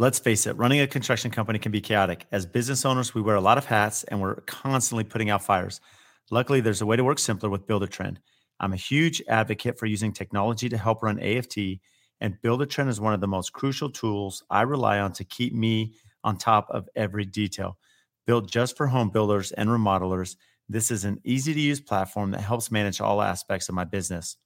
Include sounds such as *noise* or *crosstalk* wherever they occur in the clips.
Let's face it, running a construction company can be chaotic. As business owners, we wear a lot of hats and we're constantly putting out fires. Luckily, there's a way to work simpler with Buildertrend. I'm a huge advocate for using technology to help run AFT, and Buildertrend is one of the most crucial tools I rely on to keep me on top of every detail. Built just for home builders and remodelers, this is an easy to use platform that helps manage all aspects of my business.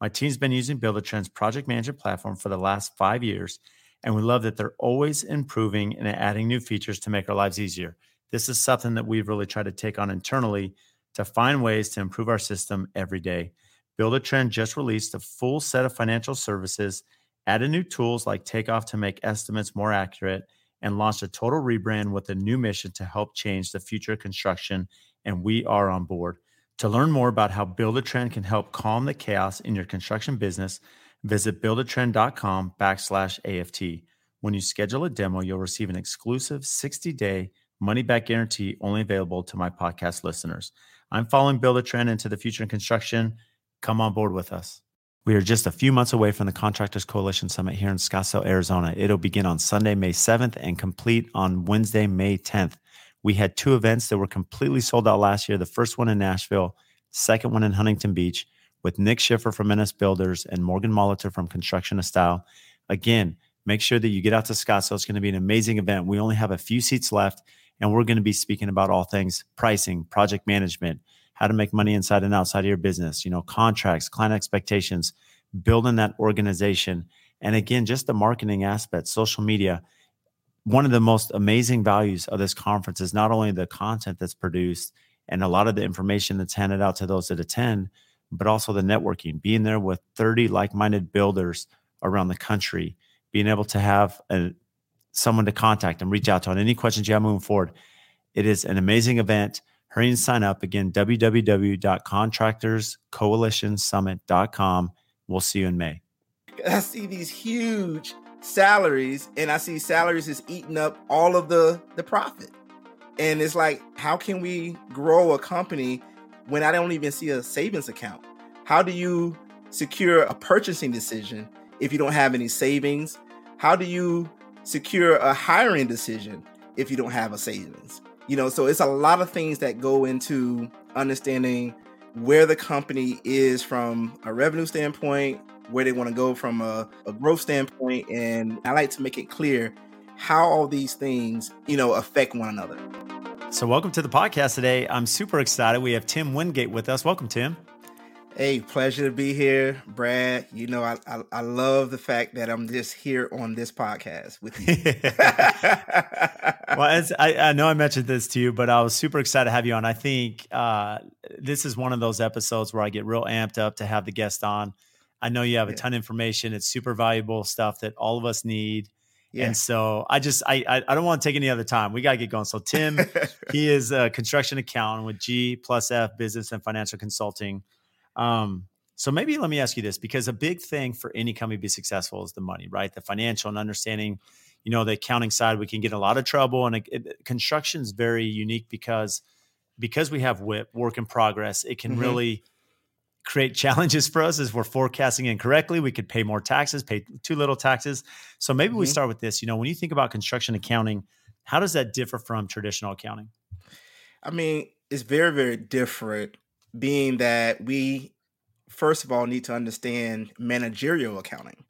My team's been using Buildertrend's project management platform for the last five years and we love that they're always improving and adding new features to make our lives easier. This is something that we've really tried to take on internally to find ways to improve our system every day. Buildertrend just released a full set of financial services, added new tools like Takeoff to make estimates more accurate, and launched a total rebrand with a new mission to help change the future of construction. And we are on board. To learn more about how Buildertrend can help calm the chaos in your construction business, Visit buildertrend.com backslash AFT. When you schedule a demo, you'll receive an exclusive 60 day money back guarantee only available to my podcast listeners. I'm following Buildertrend into the future in construction. Come on board with us. We are just a few months away from the Contractors Coalition Summit here in Scottsdale, Arizona. It'll begin on Sunday, May 7th and complete on Wednesday, May 10th. We had two events that were completely sold out last year the first one in Nashville, second one in Huntington Beach with Nick Schiffer from NS Builders and Morgan Molitor from Construction of Style. Again, make sure that you get out to Scottsdale. It's going to be an amazing event. We only have a few seats left, and we're going to be speaking about all things pricing, project management, how to make money inside and outside of your business, you know, contracts, client expectations, building that organization. And again, just the marketing aspect, social media. One of the most amazing values of this conference is not only the content that's produced and a lot of the information that's handed out to those that attend, but also the networking, being there with 30 like minded builders around the country, being able to have a, someone to contact and reach out to on any questions you have moving forward. It is an amazing event. Hurry and sign up again, www.contractorscoalitionsummit.com. We'll see you in May. I see these huge salaries and I see salaries is eating up all of the the profit. And it's like, how can we grow a company when I don't even see a savings account? How do you secure a purchasing decision if you don't have any savings? How do you secure a hiring decision if you don't have a savings? You know, so it's a lot of things that go into understanding where the company is from a revenue standpoint, where they want to go from a, a growth standpoint. And I like to make it clear how all these things, you know, affect one another. So, welcome to the podcast today. I'm super excited. We have Tim Wingate with us. Welcome, Tim. Hey, pleasure to be here, Brad. You know, I, I, I love the fact that I'm just here on this podcast with you. *laughs* well, I, I, know I mentioned this to you, but I was super excited to have you on. I think uh, this is one of those episodes where I get real amped up to have the guest on. I know you have a ton of information. It's super valuable stuff that all of us need. Yeah. And so I just I, I, I don't want to take any other time. We got to get going. So Tim, *laughs* he is a construction accountant with G plus F Business and Financial Consulting. Um, so maybe let me ask you this because a big thing for any company to be successful is the money, right? The financial and understanding. You know, the accounting side, we can get a lot of trouble, and construction is very unique because because we have WIP, work in progress. It can mm-hmm. really create *laughs* challenges for us as we're forecasting incorrectly. We could pay more taxes, pay too little taxes. So maybe mm-hmm. we start with this. You know, when you think about construction accounting, how does that differ from traditional accounting? I mean, it's very, very different, being that we, first of all, need to understand managerial accounting.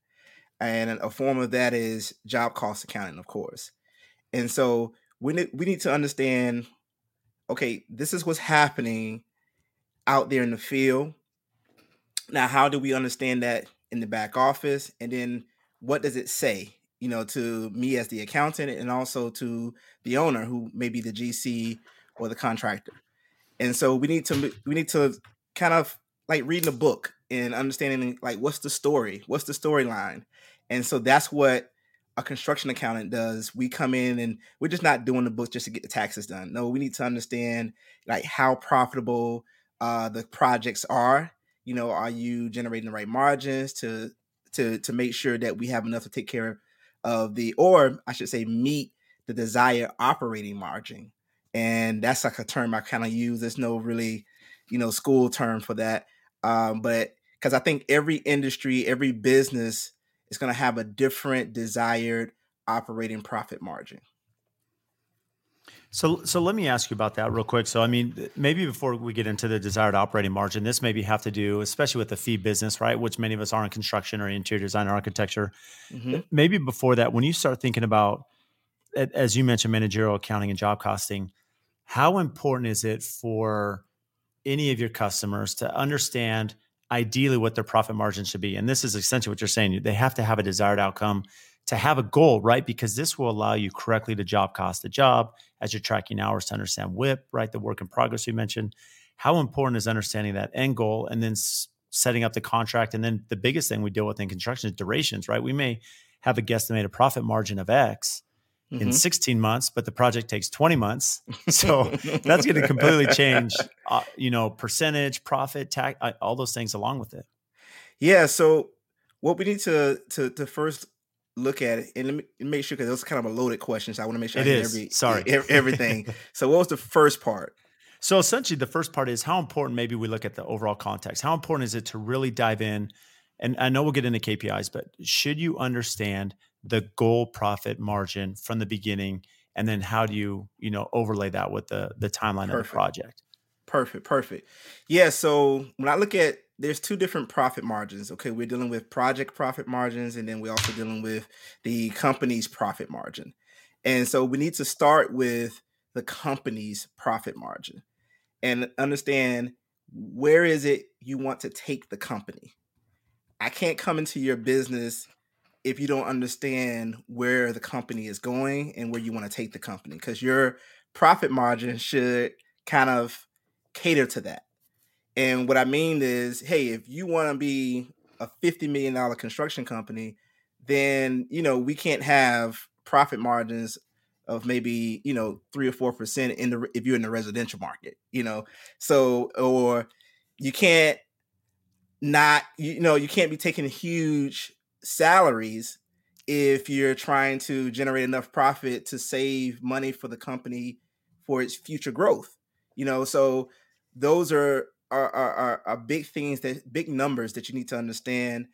And a form of that is job cost accounting, of course. And so we need, we need to understand okay, this is what's happening out there in the field now, how do we understand that in the back office? And then what does it say, you know, to me as the accountant and also to the owner who may be the GC or the contractor? And so we need to we need to kind of like reading a book and understanding like what's the story, what's the storyline, and so that's what a construction accountant does. We come in and we're just not doing the book just to get the taxes done. No, we need to understand like how profitable uh, the projects are you know are you generating the right margins to to to make sure that we have enough to take care of the or i should say meet the desired operating margin and that's like a term i kind of use there's no really you know school term for that um, but because i think every industry every business is going to have a different desired operating profit margin. So, so let me ask you about that real quick. So, I mean, maybe before we get into the desired operating margin, this maybe have to do, especially with the fee business, right? Which many of us are in construction or interior design or architecture. Mm-hmm. Maybe before that, when you start thinking about, as you mentioned, managerial accounting and job costing, how important is it for any of your customers to understand ideally what their profit margin should be? And this is essentially what you're saying. They have to have a desired outcome to have a goal, right? Because this will allow you correctly to job cost the job as you're tracking hours to understand WIP, right? The work in progress you mentioned. How important is understanding that end goal and then setting up the contract? And then the biggest thing we deal with in construction is durations, right? We may have a guesstimated profit margin of X mm-hmm. in 16 months, but the project takes 20 months. *laughs* So that's going to completely change, uh, you know, percentage, profit, tax, uh, all those things along with it. Yeah. So what we need to to to first look at it and let me make sure because those kind of a loaded question. So I want to make sure it I is. Every, Sorry, everything. *laughs* so what was the first part? So essentially, the first part is how important. Maybe we look at the overall context. How important is it to really dive in? And I know we'll get into KPIs, but should you understand the goal profit margin from the beginning, and then how do you you know overlay that with the the timeline perfect. of the project? Perfect, perfect. Yeah. So when I look at there's two different profit margins. Okay, we're dealing with project profit margins, and then we're also dealing with the company's profit margin. And so we need to start with the company's profit margin and understand where is it you want to take the company. I can't come into your business if you don't understand where the company is going and where you want to take the company because your profit margin should kind of cater to that and what I mean is, hey, if you want to be a $50 million construction company, then, you know, we can't have profit margins of maybe, you know, three or 4% in the, if you're in the residential market, you know? So, or you can't not, you know, you can't be taking huge salaries if you're trying to generate enough profit to save money for the company for its future growth you know? So those are are, are, are big things that big numbers that you need to understand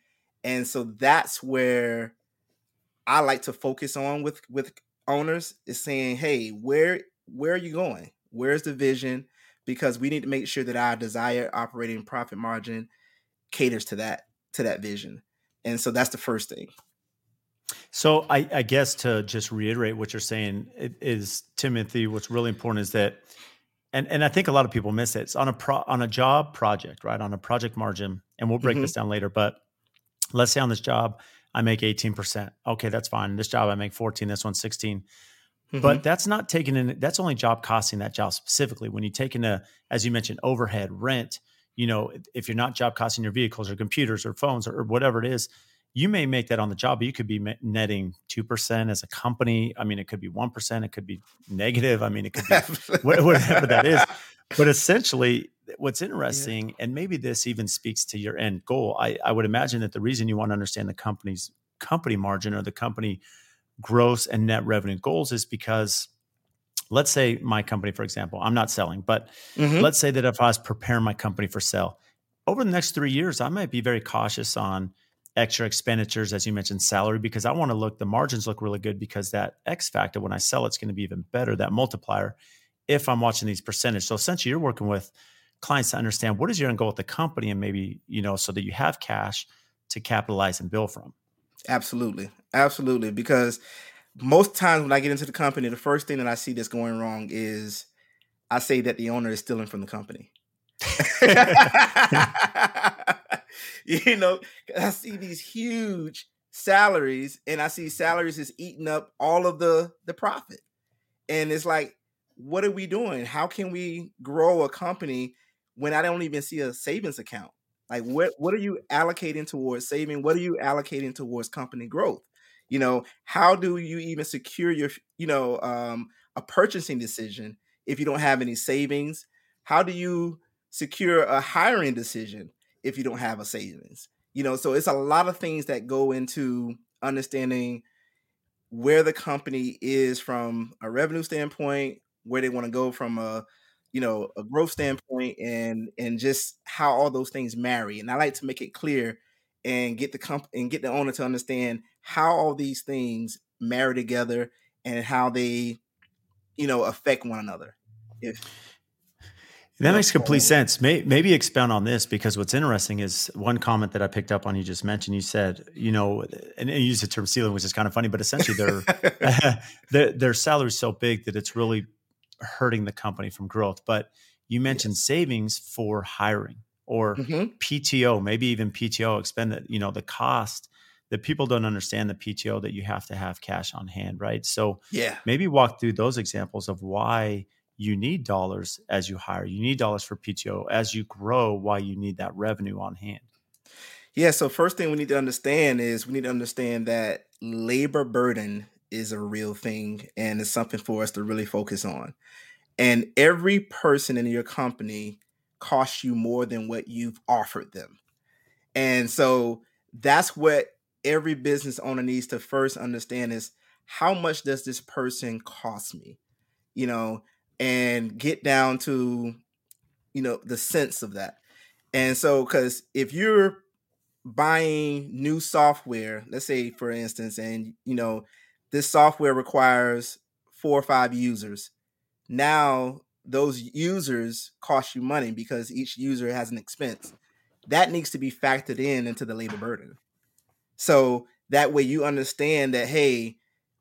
and so that's where i like to focus on with with owners is saying hey where where are you going? Where's the vision? Because we need to make sure that our desired operating profit margin caters to that to that vision and so that's the first thing so I, I guess to just reiterate what you're saying is timothy what's really important is that and and I think a lot of people miss it. It's on a pro, on a job project, right? On a project margin, and we'll break mm-hmm. this down later. But let's say on this job, I make eighteen percent. Okay, that's fine. This job, I make fourteen. This one, 16. Mm-hmm. But that's not taking in. That's only job costing that job specifically. When you take into, as you mentioned, overhead, rent. You know, if you're not job costing your vehicles or computers or phones or, or whatever it is, you may make that on the job, but you could be netting 2% as a company. I mean, it could be 1%, it could be negative. I mean, it could be *laughs* whatever that is. But essentially, what's interesting, yeah. and maybe this even speaks to your end goal, I, I would imagine that the reason you want to understand the company's company margin or the company gross and net revenue goals is because let's say my company, for example, I'm not selling, but mm-hmm. let's say that if I was preparing my company for sale, over the next three years, I might be very cautious on – extra expenditures, as you mentioned, salary, because I want to look, the margins look really good because that X factor, when I sell, it's going to be even better, that multiplier, if I'm watching these percentages. So essentially, you're working with clients to understand what is your end goal with the company and maybe, you know, so that you have cash to capitalize and build from. Absolutely. Absolutely. Because most times when I get into the company, the first thing that I see that's going wrong is I say that the owner is stealing from the company. *laughs* you know, I see these huge salaries and I see salaries is eating up all of the the profit. And it's like, what are we doing? How can we grow a company when I don't even see a savings account? Like what what are you allocating towards saving? What are you allocating towards company growth? You know, how do you even secure your, you know, um, a purchasing decision if you don't have any savings? How do you secure a hiring decision if you don't have a savings. You know, so it's a lot of things that go into understanding where the company is from a revenue standpoint, where they want to go from a you know a growth standpoint and and just how all those things marry and i like to make it clear and get the comp and get the owner to understand how all these things marry together and how they, you know, affect one another. If that makes complete sense. maybe expound on this because what's interesting is one comment that I picked up on you just mentioned. You said, you know, and you used the term ceiling, which is kind of funny, but essentially their *laughs* *laughs* their, their salary is so big that it's really hurting the company from growth. But you mentioned yes. savings for hiring or mm-hmm. PTO, maybe even PTO expend you know the cost that people don't understand the PTO that you have to have cash on hand, right? So yeah, maybe walk through those examples of why you need dollars as you hire. You need dollars for PTO as you grow, why you need that revenue on hand. Yeah. So, first thing we need to understand is we need to understand that labor burden is a real thing and it's something for us to really focus on. And every person in your company costs you more than what you've offered them. And so, that's what every business owner needs to first understand is how much does this person cost me? You know, and get down to you know the sense of that. And so because if you're buying new software let's say for instance and you know this software requires four or five users now those users cost you money because each user has an expense. That needs to be factored in into the labor burden so that way you understand that hey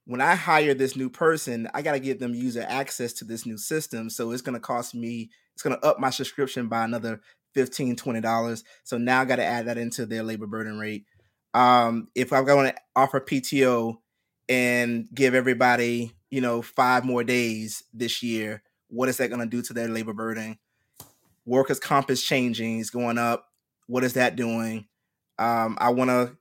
when I hire this new person, I got to give them user access to this new system. So it's going to cost me, it's going to up my subscription by another 15 $20. So now I got to add that into their labor burden rate. Um, if I'm going to offer PTO and give everybody, you know, five more days this year, what is that going to do to their labor burden? Workers' comp is changing, it's going up. What is that doing? Um, I want to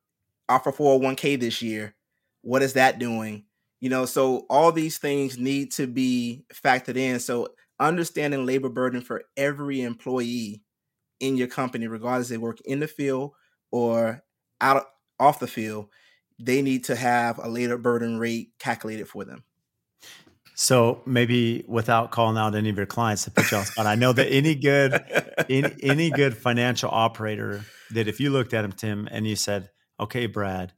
offer 401k this year. What is that doing? You know, so all these things need to be factored in. So understanding labor burden for every employee in your company, regardless they work in the field or out off the field, they need to have a labor burden rate calculated for them. So maybe without calling out any of your clients to put you on spot, I know that any good *laughs* any, any good financial operator that if you looked at him, Tim, and you said, "Okay, Brad,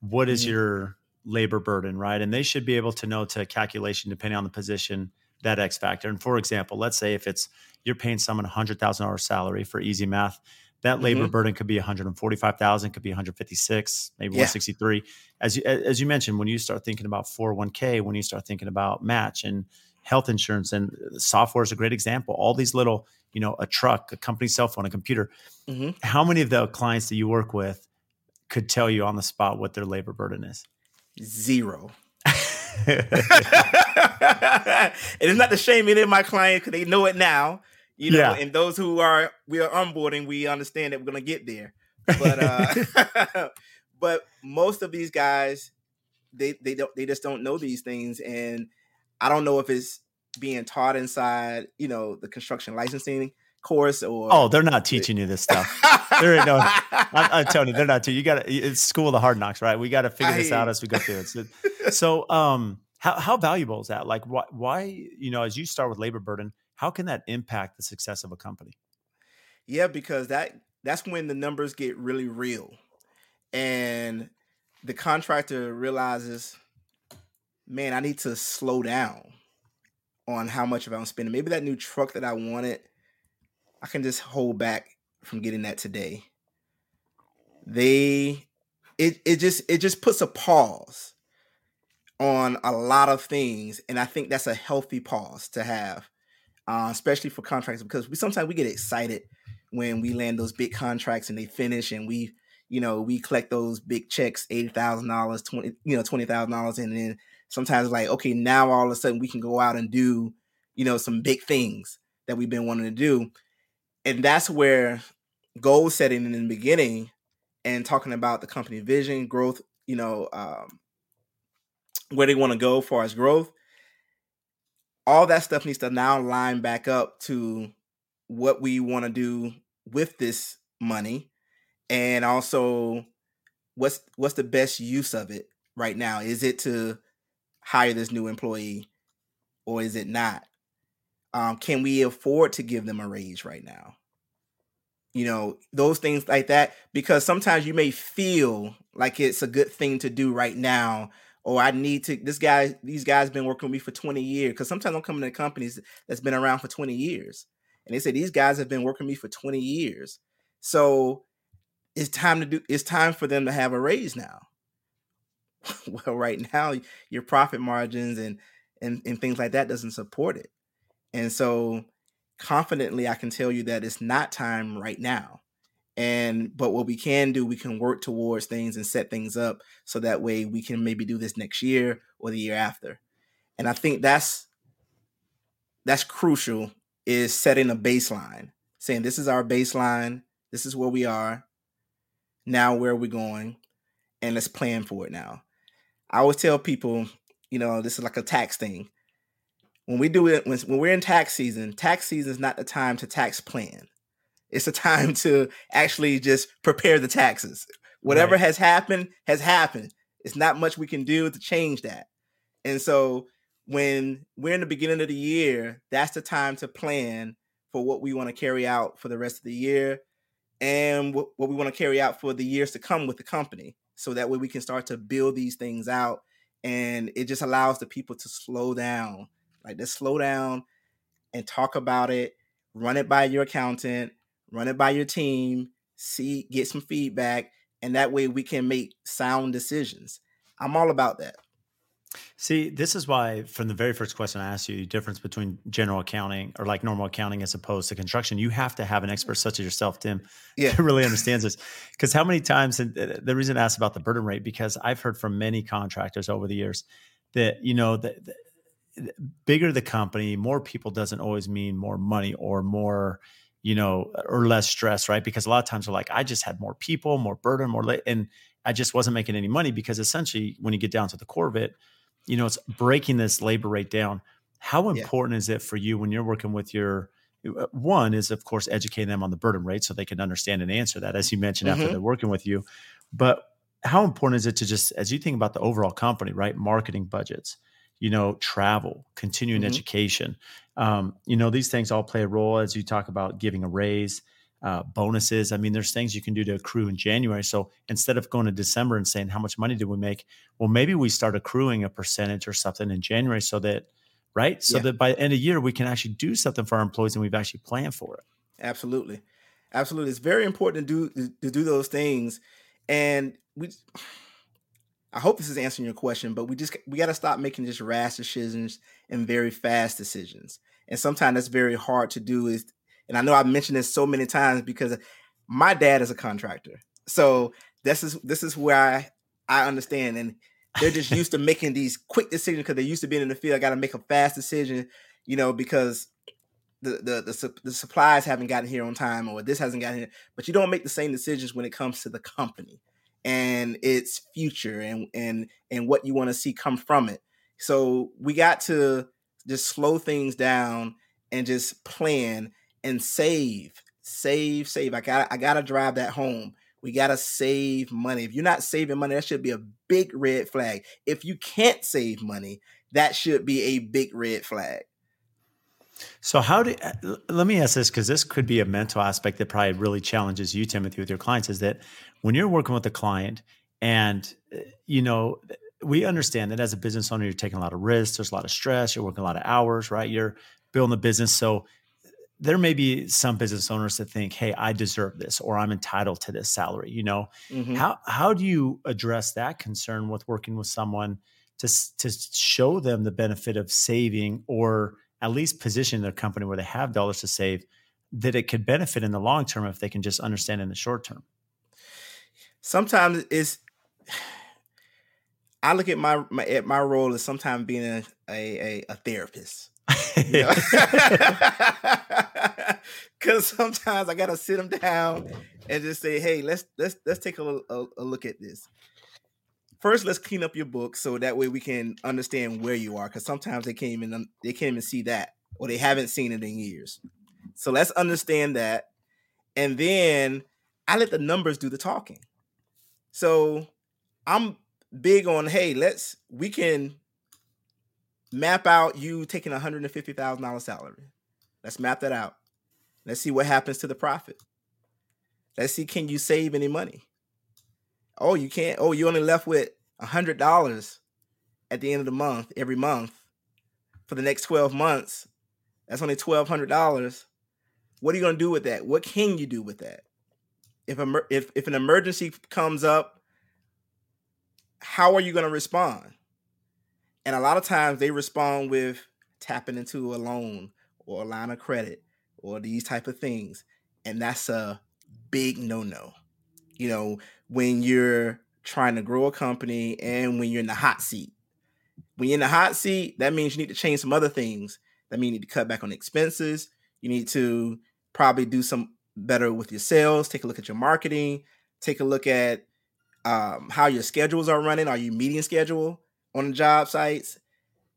what is mm-hmm. your labor burden, right? And they should be able to know to calculation depending on the position that X factor. And for example, let's say if it's you're paying someone a hundred thousand dollars salary for easy math, that labor mm-hmm. burden could be 145,000, could be 156, maybe yeah. 163. As you, as you mentioned, when you start thinking about 401k, when you start thinking about match and health insurance and software is a great example. All these little, you know, a truck, a company cell phone, a computer. Mm-hmm. How many of the clients that you work with could tell you on the spot what their labor burden is? Zero. *laughs* and it's not to shame any of my clients because they know it now. You know, yeah. and those who are we are onboarding, we understand that we're gonna get there. But uh *laughs* but most of these guys, they they don't they just don't know these things. And I don't know if it's being taught inside, you know, the construction licensing course or oh they're not teaching you this *laughs* stuff. There ain't no I'm, I'm, telling you they're not too you gotta it's school of the hard knocks right? We gotta figure this out as we go through it. So, *laughs* so um how, how valuable is that? Like why, why you know as you start with labor burden how can that impact the success of a company? Yeah because that that's when the numbers get really real. And the contractor realizes man i need to slow down on how much of i'm spending. Maybe that new truck that i wanted I can just hold back from getting that today. They it it just it just puts a pause on a lot of things and I think that's a healthy pause to have. Uh, especially for contracts because we sometimes we get excited when we land those big contracts and they finish and we you know we collect those big checks eighty thousand dollars twenty you know twenty thousand dollars and then sometimes like okay now all of a sudden we can go out and do you know some big things that we've been wanting to do and that's where goal setting in the beginning and talking about the company vision, growth, you know, um, where they want to go as far as growth. All that stuff needs to now line back up to what we want to do with this money, and also what's what's the best use of it right now. Is it to hire this new employee, or is it not? Um, can we afford to give them a raise right now? You know, those things like that, because sometimes you may feel like it's a good thing to do right now, or I need to this guy, these guys been working with me for 20 years. Cause sometimes I'm coming to companies that's been around for 20 years. And they say these guys have been working with me for 20 years. So it's time to do it's time for them to have a raise now. *laughs* well, right now, your profit margins and and, and things like that doesn't support it. And so confidently I can tell you that it's not time right now. And but what we can do we can work towards things and set things up so that way we can maybe do this next year or the year after. And i think that's that's crucial is setting a baseline saying this is our baseline. This is where we are. Now where are we going? And let's plan for it now. I always tell people you know this is like a tax thing when we do it when, when we're in tax season tax season is not the time to tax plan it's a *laughs* time to actually just prepare the taxes. Whatever right. has happened has happened. It's not much we can do to change that. And so when we're in the beginning of the year, that's the time to plan for what we want to carry out for the rest of the year and what, what we want to carry out for the years to come with the company. So that way we can start to build these things out and it just allows the people to slow down. Like just slow down and talk about it, run it by your accountant, run it by your team, see, get some feedback, and that way we can make sound decisions. I'm all about that. See, this is why from the very first question I asked you, the difference between general accounting or like normal accounting as opposed to construction, you have to have an expert such as yourself, Tim, yeah. to really understands *laughs* this. Because how many times, and uh, the reason I asked about the burden rate, because I've heard from many contractors over the years that, you know, the bigger the company, more people doesn't always mean more money or more you know, or less stress, right? Because a lot of times we're like, I just had more people, more burden, more, la-, and I just wasn't making any money because essentially, when you get down to the core of it, you know, it's breaking this labor rate down. How important yeah. is it for you when you're working with your uh, one is of course educating them on the burden rate so they can understand and answer that as you mentioned mm-hmm. after they're working with you but how important is it to just as you think about the overall company right marketing budgets you know, travel, continuing mm-hmm. education. Um, you know, these things all play a role as you talk about giving a raise, uh, bonuses. I mean, there's things you can do to accrue in January. So instead of going to December and saying how much money did we make, well, maybe we start accruing a percentage or something in January so that, right, so yeah. that by the end of the year we can actually do something for our employees and we've actually planned for it. Absolutely, absolutely. It's very important to do to do those things, and we I hope this is answering your question, but we just we got to stop making just rash decisions and very fast decisions. And sometimes that's very hard to do. Is and I know I've mentioned this so many times because my dad is a contractor, so this is this is where I I understand, and they're just used to *laughs* making these quick decisions because they're used to being in the field. I got to make a fast decision, you know, because the, the the the supplies haven't gotten here on time or this hasn't gotten here. But you don't make the same decisions when it comes to the company and its future and and and what you want to see come from it. So we got to just slow things down and just plan and save, save, save. I got I got to drive that home. We got to save money. If you're not saving money, that should be a big red flag. If you can't save money, that should be a big red flag. So how do uh, let me ask this because this could be a mental aspect that probably really challenges you, Timothy, with your clients is that when you're working with a client and uh, you know we understand that as a business owner you're taking a lot of risks there's a lot of stress you're working a lot of hours right? You're building a business. So there may be some business owners that think hey i deserve this or i'm entitled to this salary you know? Mm-hmm. how how do you address that concern with working with someone to to show them the benefit of saving or at least position their company where they have dollars to save that it could benefit in the long term if they can just understand in the short term sometimes it's I look at my, my at my role as sometimes being a a, a, therapist. Because *laughs* sometimes I gotta sit them down and just say, "Hey, let's let's let's take a, a, a look at this." First, let's clean up your book so that way we can understand where you are. Because sometimes they can't even they can't even see that, or they haven't seen it in years. So let's understand that, and then I let the numbers do the talking. So I'm big on hey, let's we can map out you taking a hundred and fifty thousand dollar salary. Let's map that out. Let's see what happens to the profit. Let's see can you save any money. Oh, you can't. Oh, you only left with a hundred dollars. at the end of the month, every month, for the next 12 months, that's only $1,200. What are you going to do with that? What can you do with that? If, a, if, if an emergency comes up, how are you going to respond? And a lot of times they respond with tapping into a loan or a line of credit or these type of things. And that's a big no-no. You know, when you're trying to grow a company and when you're in the hot seat. When you're in the hot seat, that means you need to change some other things. That means you need to cut back on expenses. You need to probably do some better with your sales, take a look at your marketing, take a look at um, how your schedules are running. Are you meeting schedule on the job sites?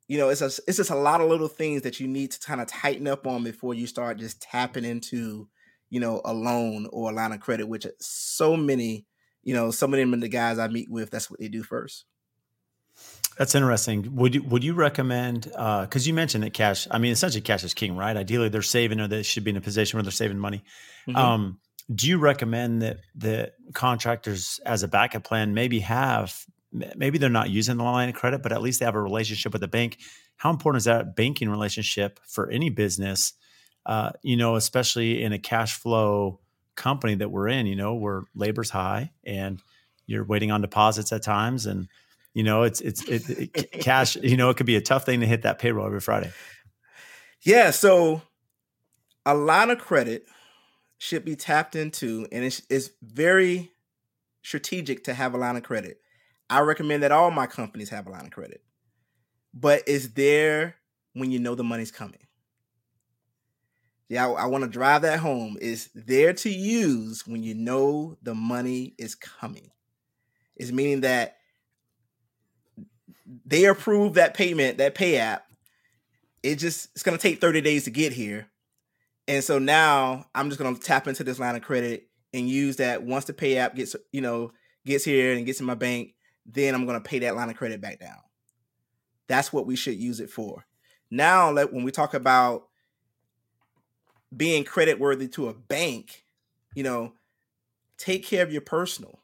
You know, it's a, it's just a lot of little things that you need to kind of tighten up on before you start just tapping into, you know, a loan or a line of credit, which so many, you know, some of them and the guys I meet with, that's what they do first. That's interesting. Would you would you recommend? Because uh, you mentioned that cash. I mean, essentially, cash is king, right? Ideally, they're saving or they should be in a position where they're saving money. Mm-hmm. Um, do you recommend that the contractors, as a backup plan, maybe have maybe they're not using the line of credit, but at least they have a relationship with the bank? How important is that banking relationship for any business? Uh, you know, especially in a cash flow company that we're in. You know, where labor's high and you're waiting on deposits at times and you know it's it's it, it, cash you know it could be a tough thing to hit that payroll every friday yeah so a line of credit should be tapped into, and it's, it's very strategic to have a line of credit. I recommend that all my companies have a line of credit, but it's there when you know the money's coming. Yeah, I, I want to drive that home. It's there to use when you know the money is coming. It's meaning that they approve that payment, that pay app. It just it's gonna take 30 days to get here. And so now I'm just gonna tap into this line of credit and use that once the pay app gets, you know, gets here and gets in my bank, then I'm gonna pay that line of credit back down. That's what we should use it for. Now, when we talk about being credit worthy to a bank, you know, take care of your personal.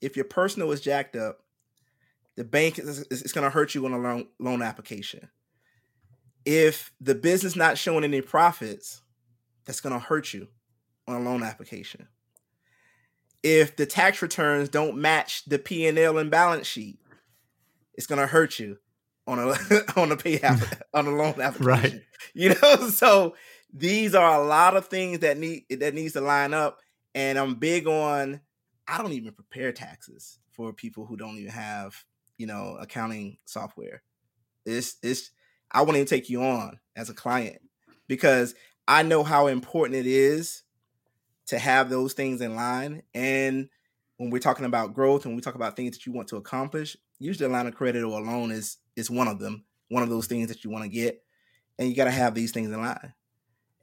If your personal is jacked up, the bank is, is going to hurt you on a loan, loan application. If the business not showing any profits, that's going to hurt you on a loan application. If the tax returns don't match the P&L and balance sheet, it's going to hurt you on a *laughs* on a pay app, *laughs* on a loan *laughs* application. Right. You know, so these are a lot of things that need that needs to line up and I'm big on I don't even prepare taxes for people who don't even have, you know, accounting software. It's it's I won't even take you on as a client because I know how important it is to have those things in line. And when we're talking about growth and we talk about things that you want to accomplish, usually a line of credit or a loan is is one of them, one of those things that you want to get. And you got to have these things in line.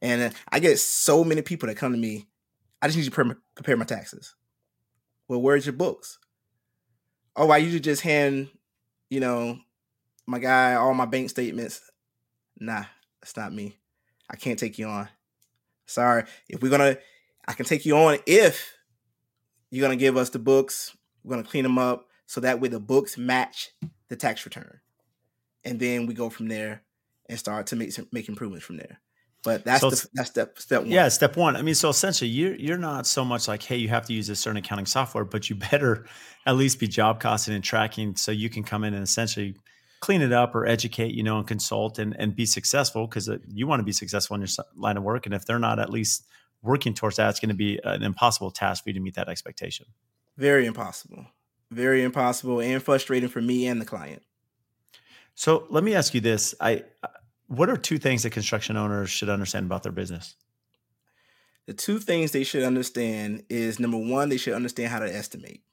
And uh, I get so many people that come to me, I just need to pre- prepare my taxes. Well, where's your books? Oh, I usually just hand, you know, my guy all my bank statements. Nah, that's not me. I can't take you on. Sorry. If we're gonna, I can take you on if you're gonna give us the books. We're gonna clean them up so that way the books match the tax return, and then we go from there and start to make make improvements from there. But that's so the, that's step step one. Yeah, step one. I mean, so essentially, you're you're not so much like, hey, you have to use a certain accounting software, but you *laughs* better at least be job costing and tracking, so you can come in and essentially clean it up or educate, you know, and consult and, and be successful because uh, you want to be successful in your line of work. And if they're not at least working towards that, it's going to be an impossible task for you to meet that expectation. Very impossible. Very impossible and frustrating for me and the client. So let me ask you this. I what are two things that construction owners should understand about their business? The two things they should understand is number one, they should understand how to estimate.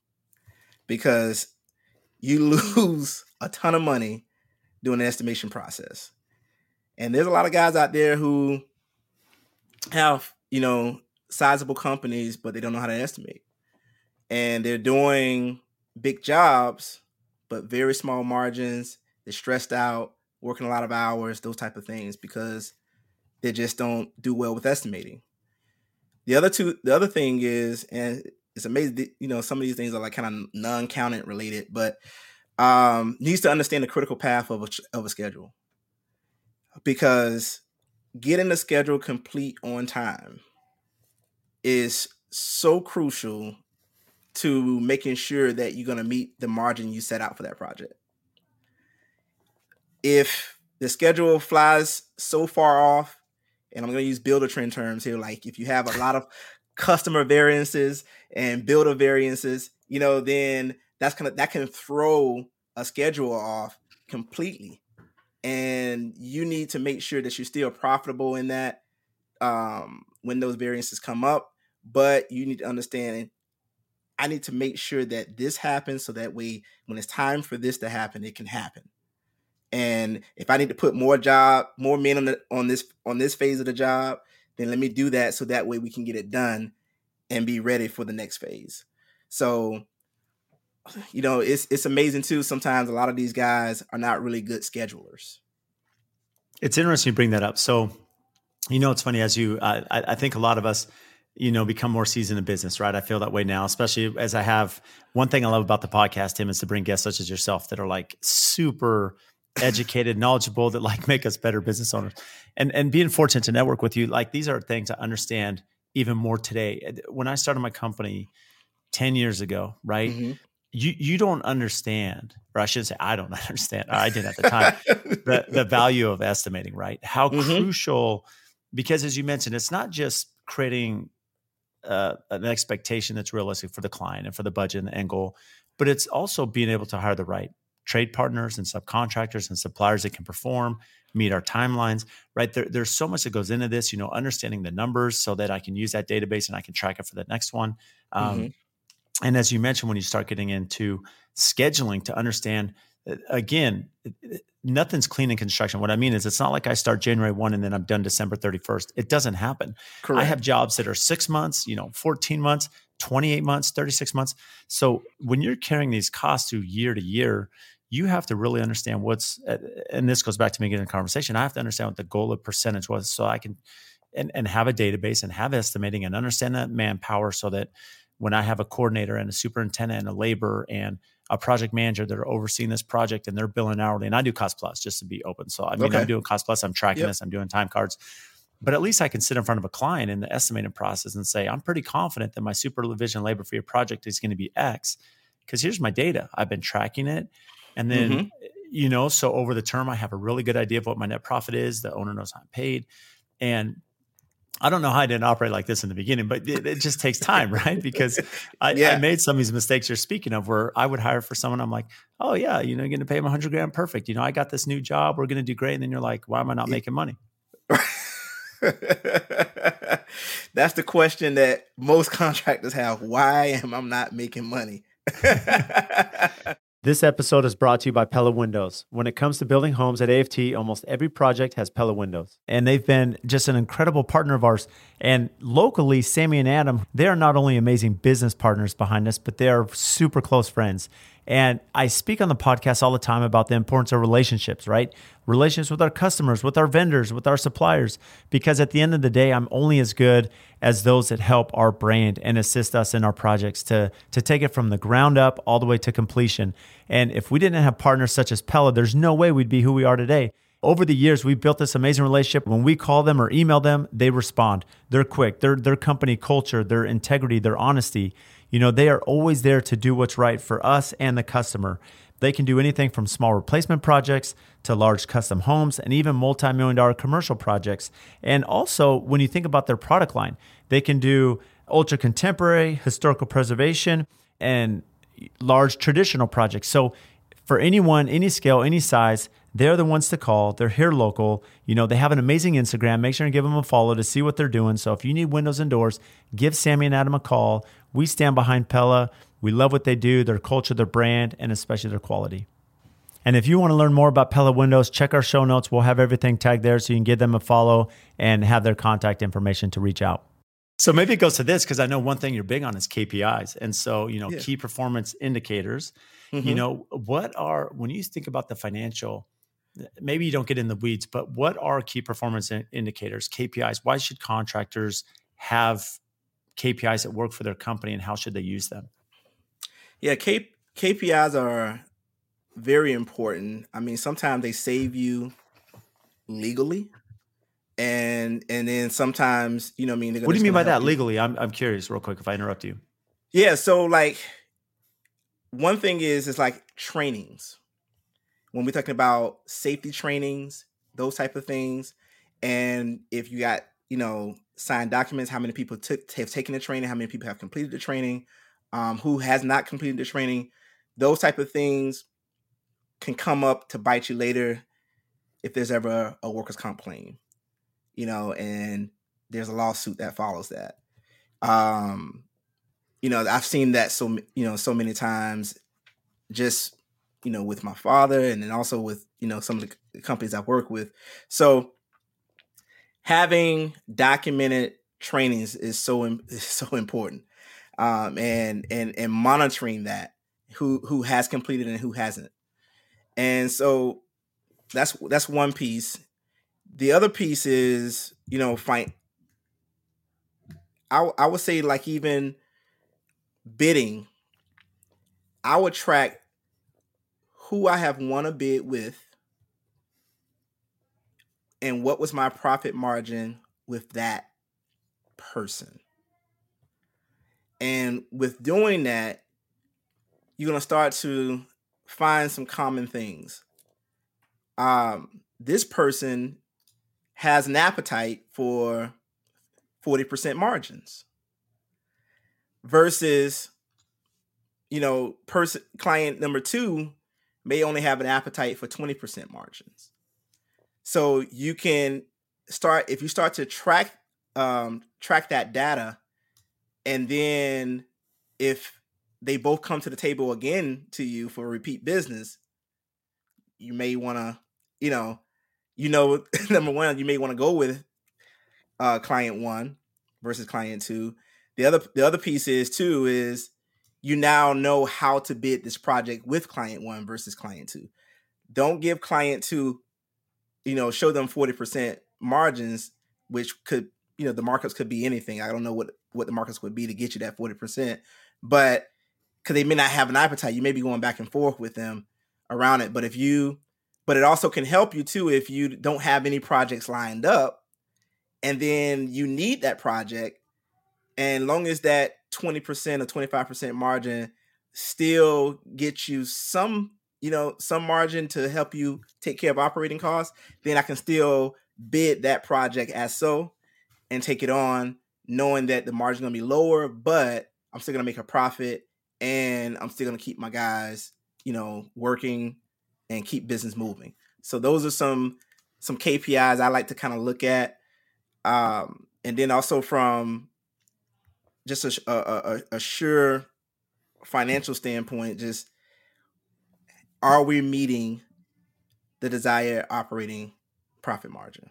Because you *laughs* lose a ton of money doing the estimation process. And there's a lot of guys out there who have, you know, sizable companies, but they don't know how to estimate. And they're doing big jobs, but very small margins. They're stressed out, working a lot of hours, those type of things, because they just don't do well with estimating. The other two, the other thing is, and it's amazing, you know, some of these things are like kind of non-counted related, but um, needs to understand the critical path of a, of a schedule because getting the schedule complete on time is so crucial to making sure that you're going to meet the margin you set out for that project. If the schedule flies so far off, and I'm going to use Buildertrend terms here, like if you have a lot of customer variances and builder variances, you know, then that's kind of that can throw a schedule off completely. And you need to make sure that you're still profitable in that um, when those variances come up. But you need to understand I need to make sure that this happens so that way when it's time for this to happen, it can happen. And if I need to put more job, more men on the on this on this phase of the job, then let me do that so that way we can get it done and be ready for the next phase. So you know, it's it's amazing too. Sometimes a lot of these guys are not really good schedulers. It's interesting you bring that up. So, you know, it's funny as you, I, I think a lot of us, you know, become more seasoned in business, right? I feel that way now, especially as I have one thing I love about the podcast, Tim, is to bring guests such as yourself that are like super educated, knowledgeable, that like make us better business owners. And and being fortunate to network with you, like these are things I understand even more today. When I started my company 10 years ago, right? Mm-hmm you you don't understand, or I should say, I don't *laughs* understand. I did at the time the the value of estimating, right? How mm-hmm. crucial, because as you mentioned, it's not just creating uh, an expectation that's realistic for the client and for the budget and the end goal, but it's also being able to hire the right trade partners and subcontractors and suppliers that can perform, meet our timelines, right? There, there's so much that goes into this, you know, understanding the numbers so that I can use that database and I can track it for the next one. Um, mm-hmm and as you mentioned when you start getting into scheduling to understand uh, again nothing's clean in construction what i mean is it's not like i start january 1 and then i'm done december 31st it doesn't happen Correct. i have jobs that are six months you know 14 months 28 months 36 months so when you're carrying these costs through year to year you have to really understand what's uh, and this goes back to me getting a conversation i have to understand what the goal of percentage was so i can and, and have a database and have estimating and understand that manpower so that when I have a coordinator and a superintendent and a labor and a project manager that are overseeing this project and they're billing hourly, and I do cost plus just to be open. So I mean, okay. I'm doing cost plus, I'm tracking yep. this, I'm doing time cards, but at least I can sit in front of a client in the estimating process and say, I'm pretty confident that my supervision labor for your project is going to be X because here's my data. I've been tracking it. And then, mm-hmm. you know, so over the term, I have a really good idea of what my net profit is. The owner knows how I'm paid. And I don't know how I didn't operate like this in the beginning, but it, it just takes time, *laughs* right? Because *laughs* I, yeah. I, made some of these mistakes you're speaking of where I would hire for someone. I'm like, oh, yeah, you know, you're going to pay him 100 grand. Perfect. You know, I got this new job. We're going to do great. And then you're like, why am I not making money? *laughs* That's the question that most contractors have. Why am I not making money? This episode is brought to you by Pella Windows. When it comes to building homes at AFT, almost every project has Pella Windows. And they've been just an incredible partner of ours. And locally, Sammy and Adam, they are not only amazing business partners behind us, but they are super close friends. And I speak on the podcast all the time about the importance of relationships, right? Relationships with our customers, with our vendors, with our suppliers, because at the end of the day, I'm only as good as those that help our brand and assist us in our projects to, to take it from the ground up all the way to completion. And if we didn't have partners such as Pella, there's no way we'd be who we are today. Over the years, we've built this amazing relationship. When we call them or email them, they respond. They're quick. Their their company culture, their integrity, their honesty you know, they are always there to do what's right for us and the customer. They can do anything from small replacement projects to large custom homes and even multi million dollar commercial projects. And also, when you think about their product line, they can do ultra contemporary, historical preservation, and large traditional projects. So, for anyone, any scale, any size, they're the ones to call. They're here local. You know, they have an amazing Instagram. Make sure and give them a follow to see what they're doing. So if you need windows and doors, give Sammy and Adam a call. We stand behind Pella. We love what they do, their culture, their brand, and especially their quality. And if you want to learn more about Pella Windows, check our show notes. We'll have everything tagged there so you can give them a follow and have their contact information to reach out. So maybe it goes to this because I know one thing you're big on is KPIs. And so, you know, yeah. key performance indicators. Mm-hmm. You know, what are, when you think about the financial maybe you don't get in the weeds, but what are key performance indicators, KPIs? Why should contractors have KPIs that work for their company and how should they use them? Yeah, K- KPIs are very important. I mean, sometimes they save you legally, and and then sometimes you know, I mean, what do you mean by that legally? I'm I'm curious, real quick, if I interrupt you. Yeah, so like one thing is is like trainings. When we're talking about safety trainings, those type of things, and if you got you know signed documents, how many people took have taken the training, how many people have completed the training, um, who has not completed the training, those type of things can come up to bite you later if there's ever a workers' comp claim, you know, and there's a lawsuit that follows that. Um, you know, I've seen that so you know so many times, just you know, with my father, and then also with you know some of the companies I work with. So having documented trainings is so *laughs* is so important, um, and and and monitoring that who who has completed and who hasn't. And so that's that's one piece. The other piece is, you know, find I I would say like even bidding, I would track who I have won a bid with and what was my profit margin with that person. And with doing that, you're going to start to find some common things. Um, this person has an appetite for 40% margins versus you know person client number 2 may only have an appetite for 20% margins so you can start if you start to track um, track that data and then if they both come to the table again to you for repeat business, you may want to, you know, you know, *laughs* number one, you may want to go with uh, client one versus client two. The other, the other piece is too is you now know how to bid this project with client one versus client two. Don't give client two, you know, show them forty percent margins, which could, you know, the markups could be anything. I don't know what what the markets would be to get you that forty percent, but because they may not have an appetite. You may be going back and forth with them around it. But if you, but it also can help you too if you don't have any projects lined up and then you need that project. And long as that 20% or 25% margin still gets you some, you know, some margin to help you take care of operating costs, then I can still bid that project as so and take it on knowing that the margin gonna be lower, but I'm still gonna make a profit and I'm still gonna keep my guys, you know, working and keep business moving. So those are some some KPIs I like to kind of look at, um, and then also from just a, a, a, a sure financial standpoint, just are we meeting the desired operating profit margin?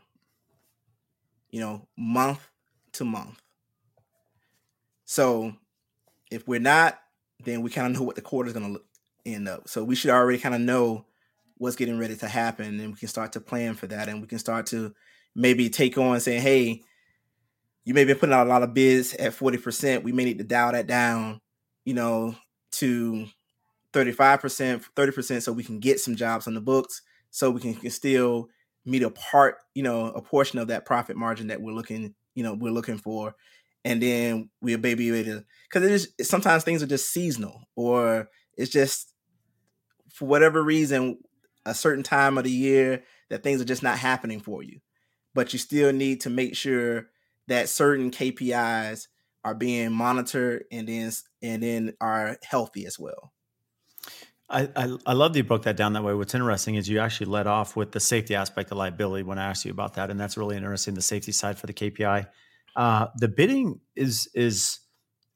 You know, month to month. So if we're not, then we kind of know what the quarter is going to end up. So we should already kind of know what's getting ready to happen, and we can start to plan for that, and we can start to maybe take on saying, "Hey, you may be putting out a lot of bids at forty percent. We may need to dial that down, you know, to thirty five percent, thirty percent, so we can get some jobs on the books, so we can, can still meet a part, you know, a portion of that profit margin that we're looking, you know, we're looking for." and then we'll maybe able to because it is sometimes things are just seasonal or it's just for whatever reason a certain time of the year that things are just not happening for you but you still need to make sure that certain KPIs are being monitored and then and then are healthy as well. I, I, I love that you broke that down that way. What's interesting is you actually led off with the safety aspect of liability when I asked you about that, and that's really interesting. The safety side for the KPI. Uh, the bidding is is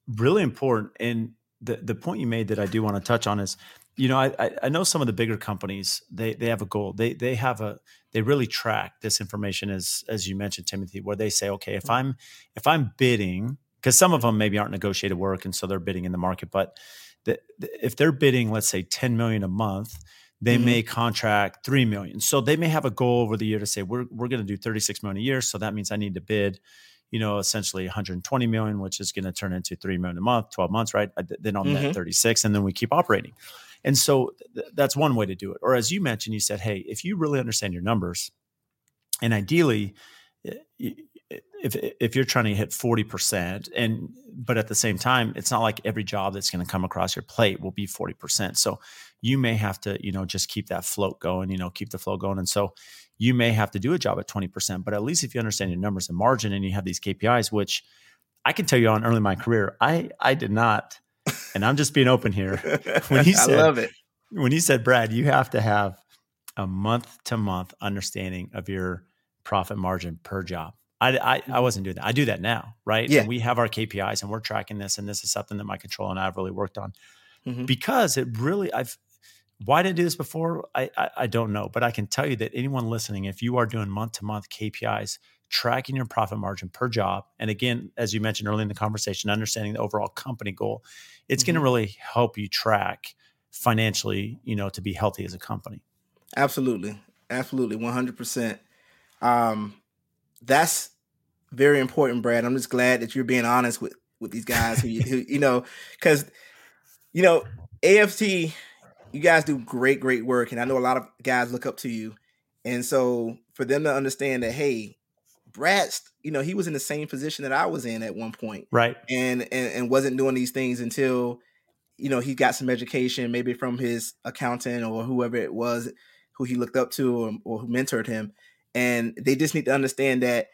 really important, and the the point you made that I do want to touch on is, you know, I I know some of the bigger companies they they have a goal. They they have a they really track this information as as you mentioned, Timothy, where they say, okay, if mm-hmm. I'm if I'm bidding, because some of them maybe aren't negotiated work, and so they're bidding in the market, but the, the, if they're bidding, let's say, ten million a month they mm-hmm. may contract 3 million so they may have a goal over the year to say we're, we're going to do 36 million a year so that means i need to bid you know, essentially 120 million, which is going to turn into 3 million a month, 12 months, right? Then on mm-hmm. that 36, and then we keep operating. And so th- that's one way to do it. Or as you mentioned, you said, hey, if you really understand your numbers, and ideally, eh, if if you're trying to hit 40% and but at the same time it's not like every job that's going to come across your plate will be 40% so you may have to you know just keep that float going you know keep the flow going and so you may have to do a job at 20% but at least if you understand your numbers and margin and you have these KPIs which I can tell you on early in my career I I did not and I'm just being open here *laughs* when he said I love it when he said Brad you have to have a month to month understanding of your profit margin per job I, I, I mm-hmm. wasn't doing that. I do that now, right? Yeah. And we have our KPIs and we're tracking this, and this is something that my control and I've really worked on mm-hmm. because it really I've why did I do this before? I, I, I don't know, but I can tell you that anyone listening, if you are doing month to month KPIs, tracking your profit margin per job, and again, as you mentioned early in the conversation, understanding the overall company goal, it's mm-hmm. going to really help you track financially, you know, to be healthy as a company. Absolutely, absolutely, one hundred percent. Um, that's very important, Brad. I'm just glad that you're being honest with with these guys who, who you know, because you know AFT, you guys do great, great work, and I know a lot of guys look up to you, and so for them to understand that, hey, Brad's, you know, he was in the same position that I was in at one point, right, and and, and wasn't doing these things until you know he got some education, maybe from his accountant or whoever it was who he looked up to or, or who mentored him and they just need to understand that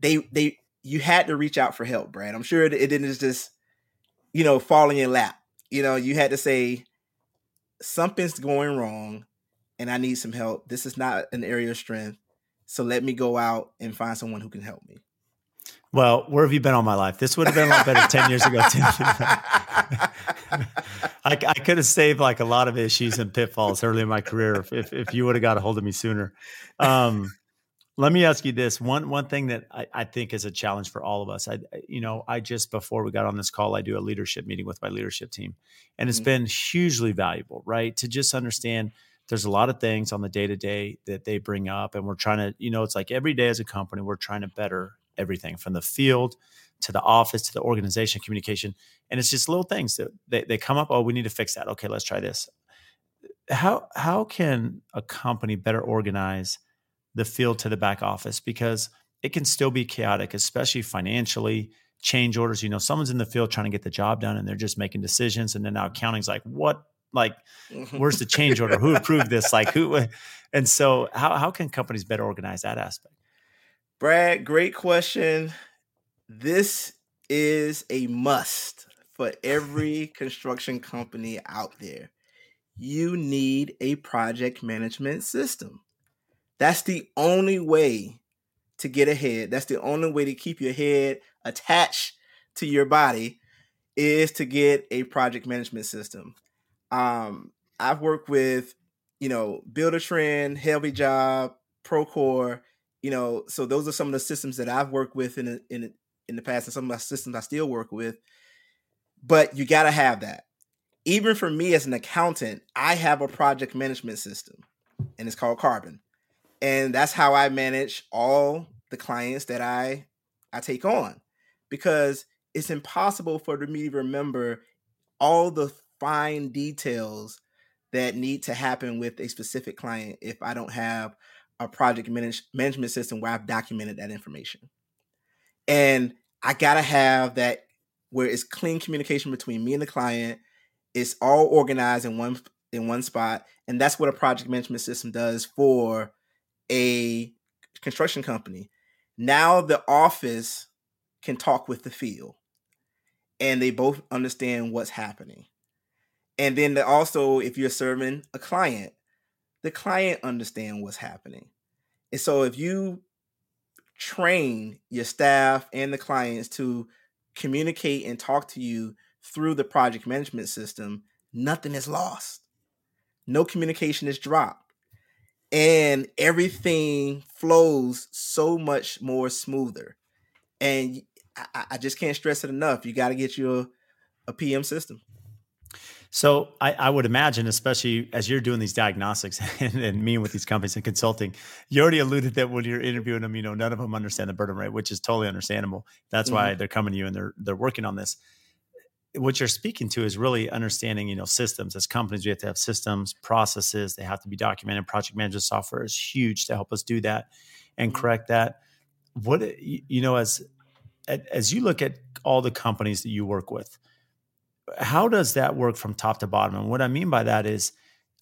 they they you had to reach out for help, Brad. I'm sure it, it didn't just you know fall in your lap. You know, you had to say something's going wrong, and I need some help. This is not an area of strength, so let me go out and find someone who can help me. Well, where have you been all my life? This would have been a lot better *laughs* 10 years ago, Tim. *laughs* I, I, could have saved like a lot of issues and pitfalls early in my career if, if, if you would have got a hold of me sooner. Um, let me ask you this one one thing that I, I, think is a challenge for all of us. I you know I just before we got on this call, I do a leadership meeting with my leadership team, and it's mm-hmm. been hugely valuable, right? To just understand there's a lot of things on the day to day that they bring up, and we're trying to you know it's like every day as a company we're trying to better everything from the field to the office to the organization communication and it's just little things that they, they come up oh we need to fix that. Okay let's try this. How how can a company better organize the field to the back office? Because it can still be chaotic especially financially change orders you know someone's in the field trying to get the job done and they're just making decisions and then now accounting's like what like mm-hmm. where's the change order who approved this like who *laughs* *laughs* and so how, how can companies better organize that aspect Brad, great question. This is a must for every *laughs* construction company out there. You need a project management system. That's the only way to get ahead. That's the only way to keep your head attached to your body is to get a project management system. Um, I've worked with, you know, Buildertrend, Heavy Job, Procore, you know, so those are some of the systems that I've worked with in in in the past, and some of my systems I still work with. But you got to have that. Even for me as an accountant, I have a project management system, and it's called Karbon, and that's how I manage all the clients that I I take on, because it's impossible for me to remember all the fine details that need to happen with a specific client if I don't have a project manage, management system where I've documented that information. And I got to have that where it's clean communication between me and the client. It's all organized in one in one spot, and that's what a project management system does for a construction company. Now the office can talk with the field, and they both understand what's happening. And then also, if you're serving a client, the client understand what's happening. And so if you train your staff and the clients to communicate and talk to you through the project management system, nothing is lost. No communication is dropped. And everything flows so much more smoother. And I, I just can't stress it enough. You got to get you a, a PM system. So I, I, would imagine, especially as you're doing these diagnostics *laughs* and, and meeting with these companies and consulting, you already alluded that when you're interviewing them, you know, none of them understand the burden rate, which is totally understandable. That's mm-hmm. why they're coming to you and they're they're working on this. what you're speaking to is really understanding, you know, systems. As companies, we have to have systems, processes. They have to be documented. Project management software is huge to help us do that and mm-hmm. correct that. What you know, as as you look at all the companies that you work with, how does that work from top to bottom? And what I mean by that is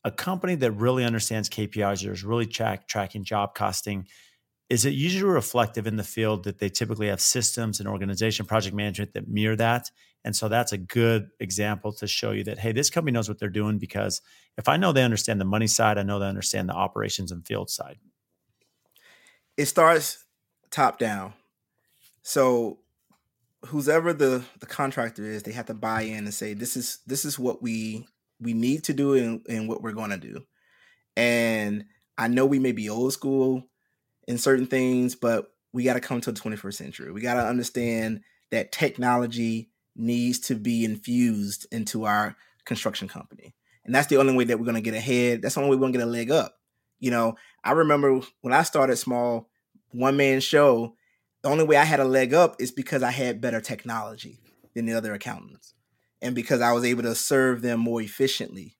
a company that really understands KPIs is really track, tracking job costing is it usually reflective in the field that they typically have systems and organization project management that mirror that? And so that's a good example to show you that hey this company knows what they're doing because if i know they understand the money side i know they understand the operations and field side. It starts top down. So whoever the the contractor is they have to buy in and say this is this is what we we need to do and, and what we're going to do and i know we may be old school in certain things, but we got to come to the 21st century. We got to understand that technology needs to be infused into our construction company. And that's the only way that we're going to get ahead. That's the only way we're going to get a leg up. You know, I remember when I started small, one man show, the only way I had a leg up is because I had better technology than the other accountants and because I was able to serve them more efficiently.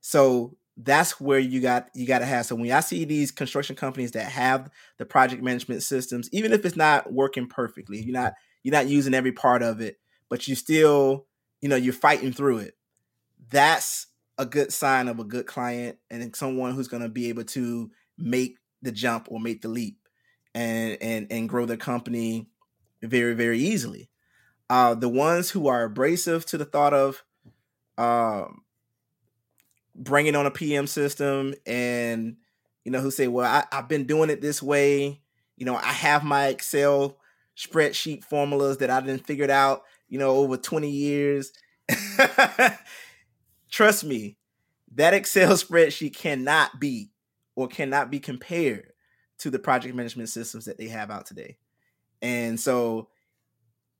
So that's where you got you got to have. So when I see these construction companies that have the project management systems, even if it's not working perfectly, you're not you're not using every part of it, but you still you know you're fighting through it. That's a good sign of a good client and someone who's going to be able to make the jump or make the leap and and and grow their company very very easily. Uh, the ones who are abrasive to the thought of um, bringing on a PM system and you know who say, well, I, I've been doing it this way. You know, I have my Excel spreadsheet formulas that I didn't figured out, you know, over 20 years. *laughs* Trust me, that Excel *laughs* spreadsheet cannot be or cannot be compared to the project management systems that they have out today. And so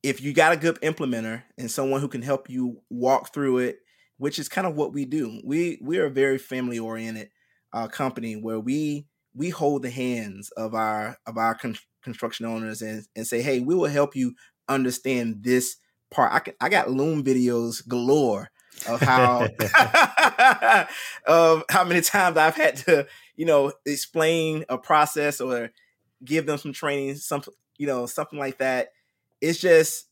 if you got a good implementer and someone who can help you walk through it which is kind of what we do. We we are a very family oriented uh, company where we we hold the hands of our of our con- construction owners and and say, hey, we will help you understand this part. I can, I got loom videos galore of how *laughs* of how many times I've had to you know explain a process or give them some training, some you know something like that. It's just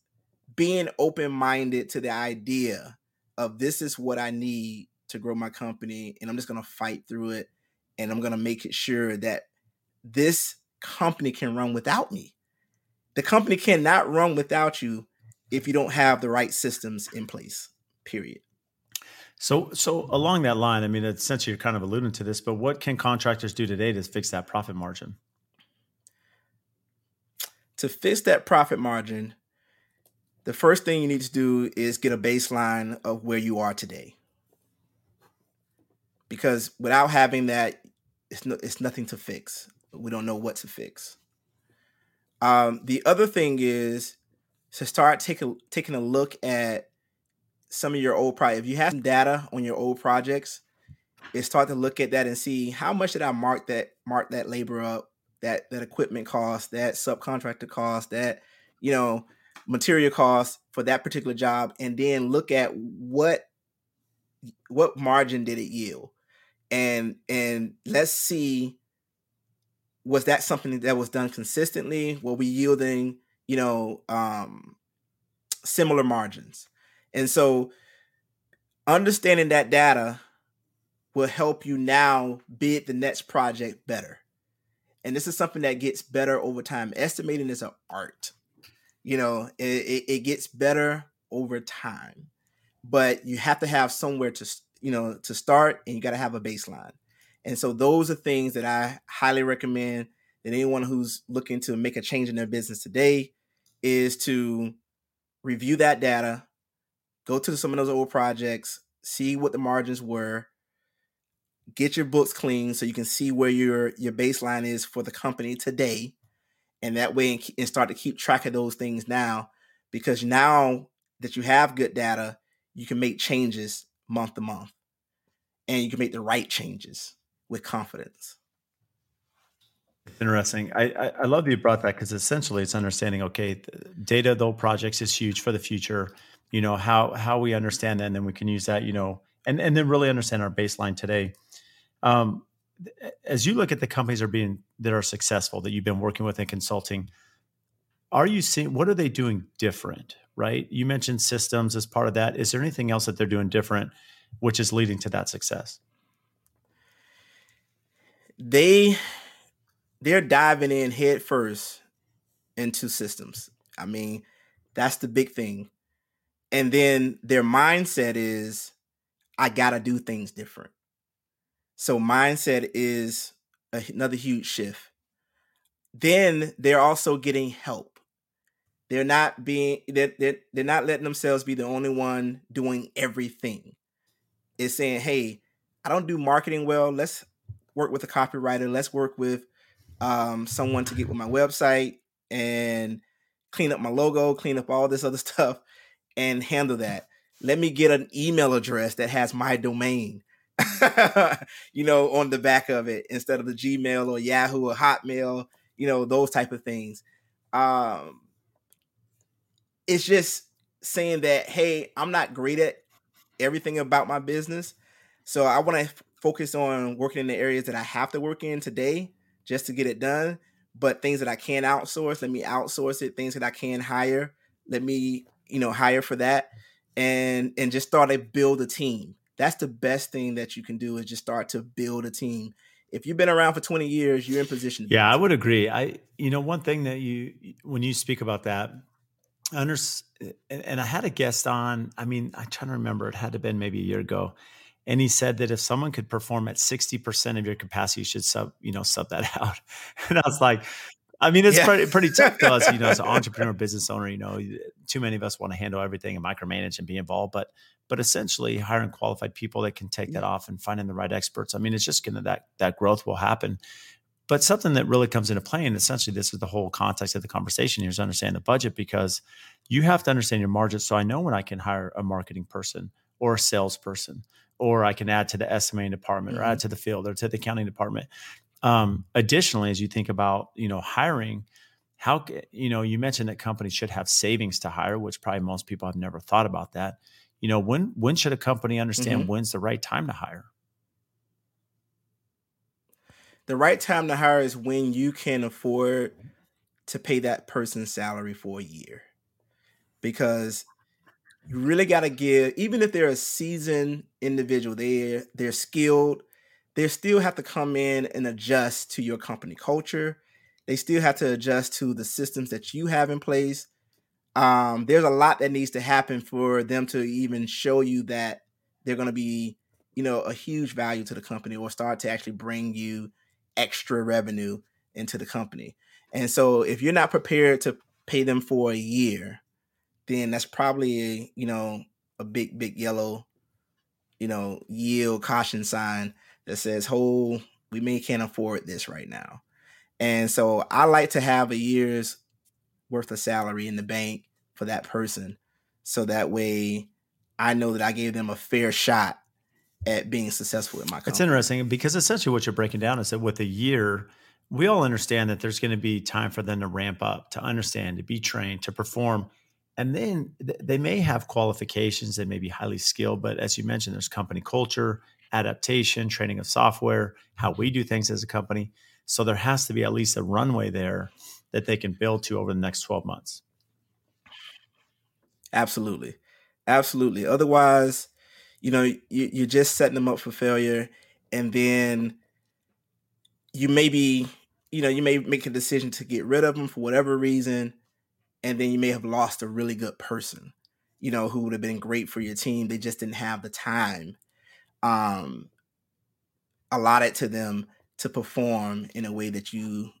being open minded to the idea of this is what I need to grow my company and I'm just going to fight through it and I'm going to make it sure that this company can run without me. The company cannot run without you if you don't have the right systems in place. Period. So, so along that line, I mean, essentially you're kind of alluding to this, but what can contractors do today to fix that profit margin? To fix that profit margin, the first thing you need to do is get a baseline of where you are today. Because without having that, it's, no, it's nothing to fix. We don't know what to fix. Um, the other thing is to start taking taking a look at some of your old projects. If you have some data on your old projects, it's start to look at that and see how much did I mark that mark that labor up, that that equipment cost, that subcontractor cost, that you know material cost for that particular job and then look at what what margin did it yield and and let's see was that something that was done consistently were we yielding you know um similar margins and so understanding that data will help you now bid the next project better. And this is something that gets better over time. Estimating is an art you know it, it, it gets better over time. But you have to have somewhere to you know to start and you got to have a baseline. And so those are things that i highly recommend that anyone who's looking to make a change in their business today is to review that data go to some of those old projects see what the margins were get your books clean so you can see where your your baseline is for the company today. And that way and start to keep track of those things now because now that you have good data you can make changes month to month. And you can make the right changes with confidence. Interesting. I i, I love that you brought that because essentially it's understanding okay data though projects is huge for the future you know how how we understand that and then we can use that you know and and then really understand our baseline today. Um, as you look at the companies that are being that are successful that you've been working with and consulting are you seeing what are they doing different right? You mentioned systems as part of that. Is there anything else that they're doing different which is leading to that success? They they're diving in head first into systems. I mean that's the big thing and then their mindset is i gotta do things different. So mindset is another huge shift. Then they're also getting help. They're not being they're, they're, they're not letting themselves be the only one doing everything. It's saying hey i don't do marketing well. Let's work with a copywriter. Let's work with um, someone to get with my website and clean up my logo clean up all this other *laughs* stuff and handle that. Let me get an email address that has my domain *laughs* you know on the back of it instead of the gmail or yahoo or hotmail you know those type of things. Um it's just saying that hey i'm not great at everything about my business so i want to f- focus on working in the areas that i have to work in today just to get it done but things that i can outsource let me outsource it things that i can hire let me you know hire for that and and just start to build a team that's the best thing that you can do is just start to build a team if you've been around for 20 years you're in position yeah i would agree i you know one thing that you when you speak about that I under, and I had a guest on. I mean, I'm trying to remember. It had to have been maybe a year ago, and he said that if someone could perform at 60 percent of your capacity, you should sub, you know, sub that *laughs* out. And I was like, I mean, it's yeah. pretty, pretty tough to us, you know, as an *laughs* entrepreneur, business owner. You know, too many of us want to handle everything and micromanage and be involved, but but essentially hiring qualified people that can take that off and finding the right experts. I mean, it's just gonna that that growth will happen. But something that really comes into play, and essentially this is the whole context of the conversation here is understand the budget because you have to understand your margins. So I know when I can hire a marketing person or a salesperson, or I can add to the estimating department mm-hmm. or add mm-hmm. to the field or to the accounting department. Um, additionally, as you think about, you know, hiring, how, you know, you mentioned that companies should have savings to hire, which probably most people have never thought about that. You know, when, when should a company understand mm-hmm. when's the right time to hire? the right time to hire is when you can afford to pay that person's salary for a year because you really got to give even if they're a seasoned individual they're they're skilled they still have to come in and adjust to your company culture they still have to adjust to the systems that you have in place um, there's a lot that needs to happen for them to even show you that they're going to be you know a huge value to the company or start to actually bring you extra revenue into the company. And so if you're not prepared to pay them for a year, then that's probably a, you know a big big yellow you know yield caution sign that says "Hold, we may can't afford this right now." And so I like to have a year's worth of salary in the bank for that person so that way I know that I gave them a fair shot at being successful in my company. It's interesting because essentially what you're breaking down is that with a year, we all understand that there's going to be time for them to ramp up, to understand, to be trained, to perform. And then they may have qualifications that may be highly skilled, but as you mentioned, there's company culture, adaptation, training of software, how we do things as a company. So there has to be at least a runway there that they can build to over the next 12 months. Absolutely. Absolutely. Otherwise, you know, you, you're just setting them up for failure. And then you maybe, you know, you may make a decision to get rid of them for whatever reason. And then you may have lost a really good person, you know, who would have been great for your team. They just didn't have the time um, allotted to them to perform in a way that you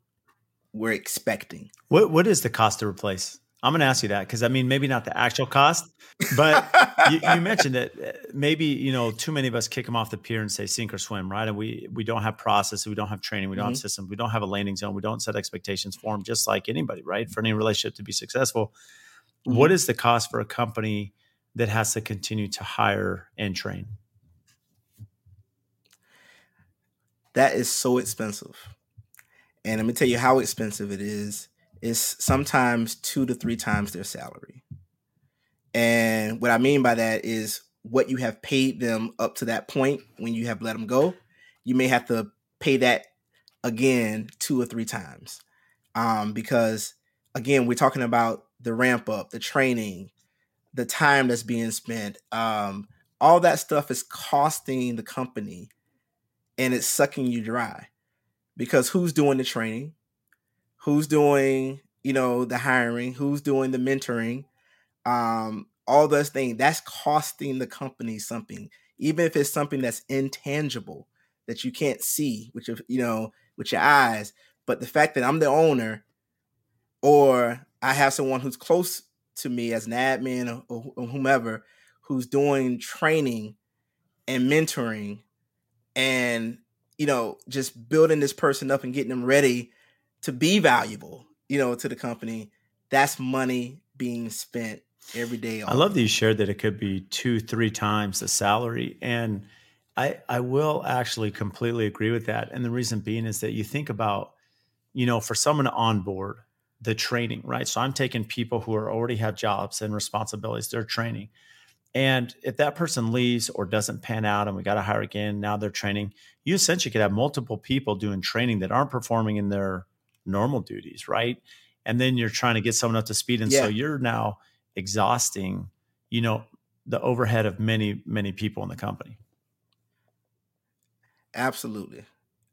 were expecting. What What is the cost to replace? I'm going to ask you that because I mean, maybe not the actual cost, but you, you, *laughs* mentioned that uh, maybe you know too many of us kick them off the pier and say sink or swim, right? And we we don't have process, we don't have training, we don't mm-hmm. have systems, we don't have a landing zone, we don't set expectations for them, just like anybody, right? For any relationship to be successful, mm-hmm. what is the cost for a company that has to continue to hire and train? That is so expensive, and let me tell you how expensive it It's is sometimes two to three times their salary. And what I mean by that is what you have paid them up to that point when you have let them go. You may have to pay that again two or three times. Um, because again, we're talking about the ramp up, the training, the time that's being spent. Um, all that stuff is costing the company and it's sucking you dry because who's doing the training? Who's doing, you know, the hiring? Who's doing the mentoring? Um, all those things that's costing the company something, even if it's something that's intangible that you can't see, with your, you know, with your eyes. But the fact that I'm the owner, or I have someone who's close to me as an admin or, or whomever who's doing training and mentoring and you know just building this person up and getting them ready to be valuable you know to the company that's money being spent every day i love that you shared that it could be two three times the salary and i i will actually completely agree with that and the reason being is that you think about you know for someone to onboard the training right? So i'm taking people who are already have jobs and responsibilities they're training and if that person leaves or doesn't pan out and we got to hire again, now they're training, you essentially could have multiple people doing training that aren't performing in their normal duties, right? And then you're trying to get someone up to speed. And yeah. so you're now exhausting, you know, the overhead of many, many people in the company. Absolutely.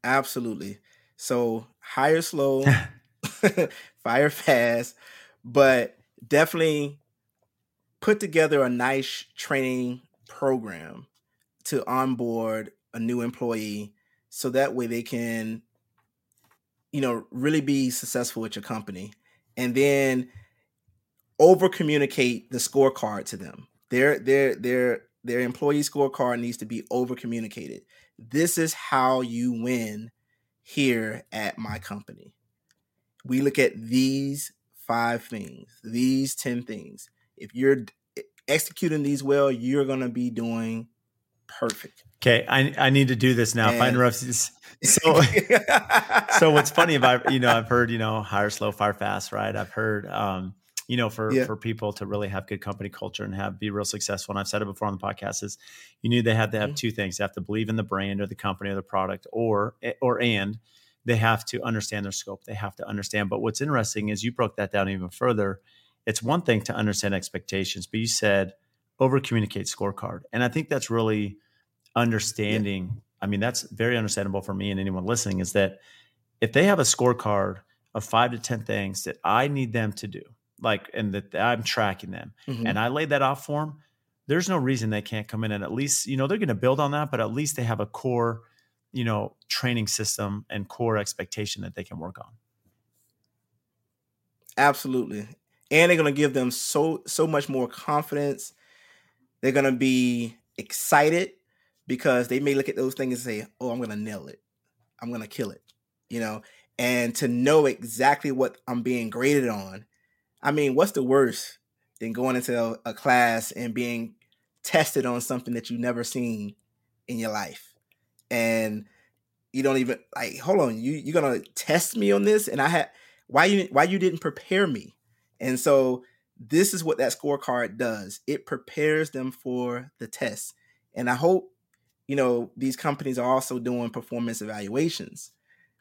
Absolutely. So hire slow, *laughs* *laughs* fire fast, but definitely put together a nice training program to onboard a new employee so that way they can you know really be successful with your company and then over communicate the scorecard to them. Their their their their employee scorecard needs to be over communicated this is how you win here at my company. We look at these five things these 10 things if you're executing these well, you're going to be doing perfect. Okay, I, I need to do this now. And, I interrupt, *laughs* so so what's funny about you know I've heard you know hire slow, fire fast, right? I've heard um, you know for yeah. for people to really have good company culture and have be real successful. And I've said it before on the podcast is you knew they have to have mm-hmm. two things: they have to believe in the brand or the company or the product, or eh, or and they have to understand their scope. They have to understand. But what's interesting is you broke that down even further it's one thing to understand expectations, but you said over communicate scorecard. And I think that's really understanding. Yeah. I mean, that's very understandable for me and anyone listening is that if they have a scorecard of five to 10 things that I need them to do, like, and that I'm tracking them, mm-hmm. and I laid that off for them, there's no reason they can't come in and at least, you know, they're going to build on that, but at least they have a core, you know, training system and core expectation that they can work on. Absolutely and they're going to give them so so much more confidence. They're going to be excited because they may look at those things and say, "Oh, I'm going to nail it. I'm going to kill it." You know, and to know exactly what I'm being graded on. I mean, what's the worst than going into a, class and being tested on something that you've never seen in your life? And you don't even like, hold on, you you're gonna test me on this, and I had why you why you didn't prepare me? And so this is what that scorecard does. It prepares them for the test. And I hope, you know, these companies are also doing performance evaluations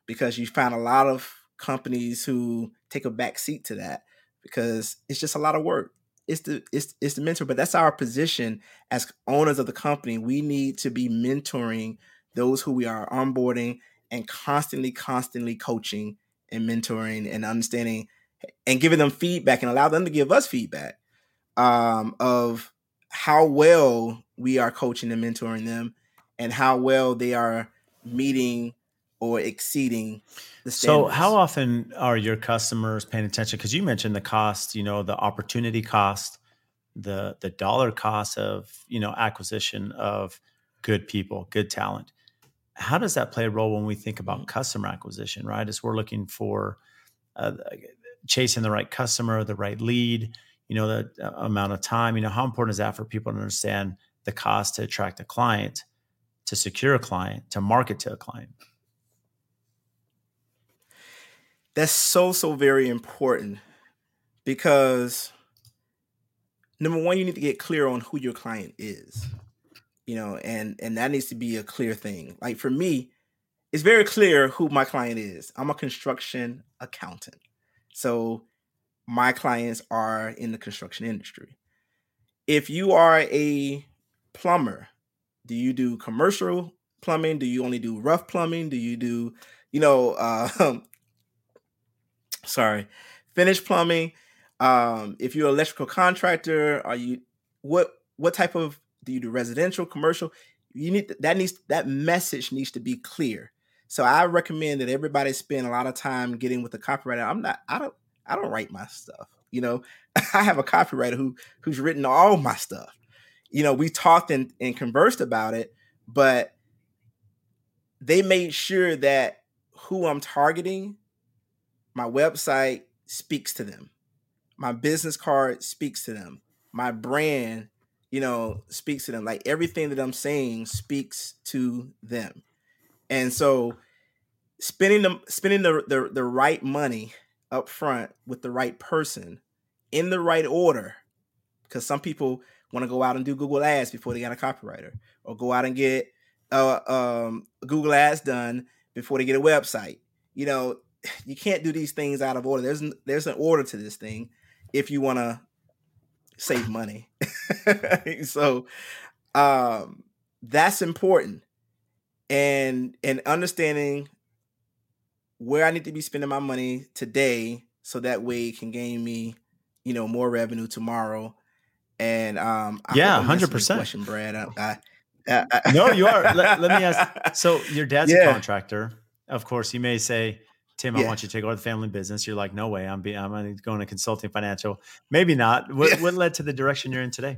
because you find a lot of companies who take a back seat to that because it's just a lot of work. It's the it's it's the mentor, but that's our position as owners of the company. We need to be mentoring those who we are onboarding and constantly, constantly coaching and mentoring and understanding and giving them feedback and allow them to give us feedback um, of how well we are coaching and mentoring them and how well they are meeting or exceeding the standards. So, how often are your customers paying attention? Because you mentioned the cost, you know, the opportunity cost, the the dollar cost of you know acquisition of good people, good talent. How does that play a role when we think about mm-hmm. customer acquisition? Right, as we're looking for uh, chasing the right customer, the right lead, you know, the uh, amount of time, you know, how important is that for people to understand the cost to attract a client, to secure a client, to market to a client? That's so, so very important because number one, you need to get clear on who your client is. You know, and and that needs to be a clear thing. Like for me, it's very clear who my client is. I'm a construction accountant. So my clients are in the construction industry. If you are a plumber, do you do commercial plumbing? Do you only do rough plumbing? Do you do, you know, uh, *laughs* sorry, finished plumbing? Um, if you're an electrical contractor, are you what what type of do you do residential, commercial? You need that needs that message needs to be clear. So I recommend that everybody spend a lot of time getting with the copywriter. I'm not I don't I don't write my stuff. You know, *laughs* I have a copywriter who who's written all my stuff. You know, we talked and, and conversed about it, but they made sure that who I'm targeting, my website speaks to them. My business card speaks to them. My brand, you know, speaks to them. Like everything that I'm saying speaks to them. And so spending the spending the, the, the right money up front with the right person in the right order. Because some people want to go out and do Google Ads before they got a copywriter, or go out and get uh, um, Google Ads done before they get a website. You know, *sighs* you can't do these things out of order. There's there's an order to this thing if you want to save money. *laughs* so um, that's important, and and understanding where I need to be spending my money today, so that way it can gain me, you know, more revenue tomorrow. And um, I yeah, hundred percent. Question, Brad. I, I *laughs* no, you are. Let, let, me ask. *laughs* So your dad's yeah. a contractor. Of course, he may say, "Tim, yeah. I want you to take over the family business." You're like, "No way, I'm be, I'm going to consulting financial." Maybe not. What, yeah. what led to the direction you're in today?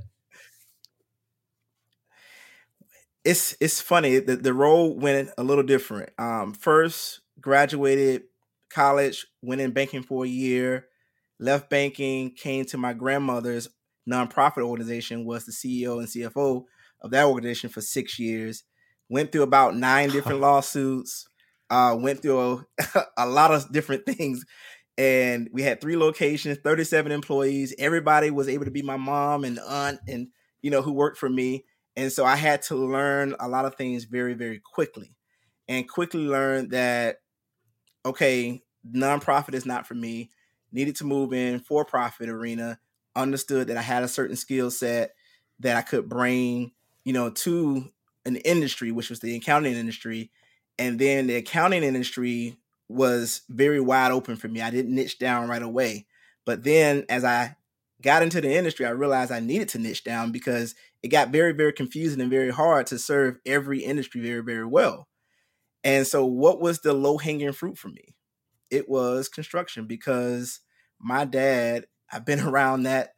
It's it's funny. The the role went a little different. Um, first, graduated college, went in banking for a year, left banking, came to my grandmother's nonprofit organization, was the CEO and CFO of that organization for six years. Went through about nine *laughs* different lawsuits. Uh, went through a, *laughs* a lot of different things, and we had three locations, thirty-seven employees. Everybody was able to be my mom and aunt, and you know who worked for me. And so I had to learn a lot of things very, very quickly, and quickly learned that okay, nonprofit is not for me. Needed to move in for profit arena. Understood that I had a certain skill set that I could bring you know, to an industry, which was the accounting industry. And then the accounting industry was very wide open for me. I didn't niche down right away. But then as I got into the industry, I realized I needed to niche down because it got very, very confusing and very hard to serve every industry very, very well. And so, what was the low hanging fruit for me? It was construction because my dad, I've been *laughs* around that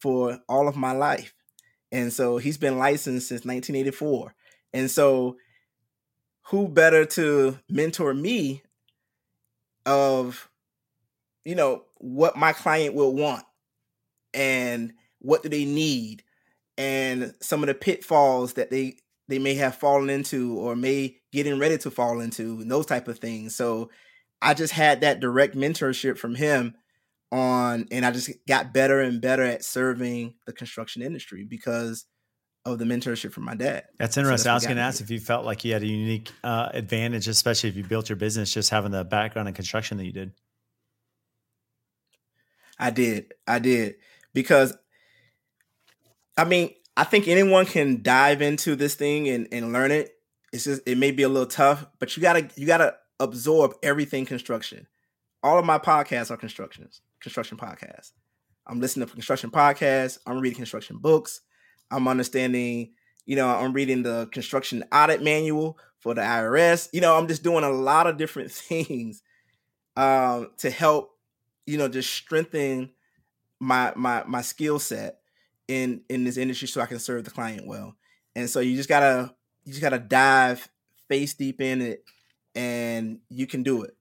for all of my life. And so he's been licensed since 1984. And so who better to mentor me of you know what my client will want and what do they need and some of the pitfalls that they they may have fallen into or may getting ready to fall into and those type of things so i just had that direct mentorship from him on and I just got better and better at serving the construction industry because of the mentorship from my dad. That's interesting. So that's I was going to ask if you felt like you had a unique uh, advantage, especially if you built your business just having the background in construction that you did. I did. I did. Because, I mean, I think anyone can dive into this thing and, and learn it. It's just, it may be a little tough, but you gotta, you gotta absorb everything construction. All of my podcasts are constructions construction podcasts. I'm listening to construction podcasts. I'm reading construction books. I'm understanding, you know, I'm reading the construction audit manual for the IRS. You know, I'm just doing a lot of different *laughs* things um, to help, you know, just strengthen my my my skill set in in this industry so I can serve the client well. And so you just gotta you just gotta dive face deep in it and you can do it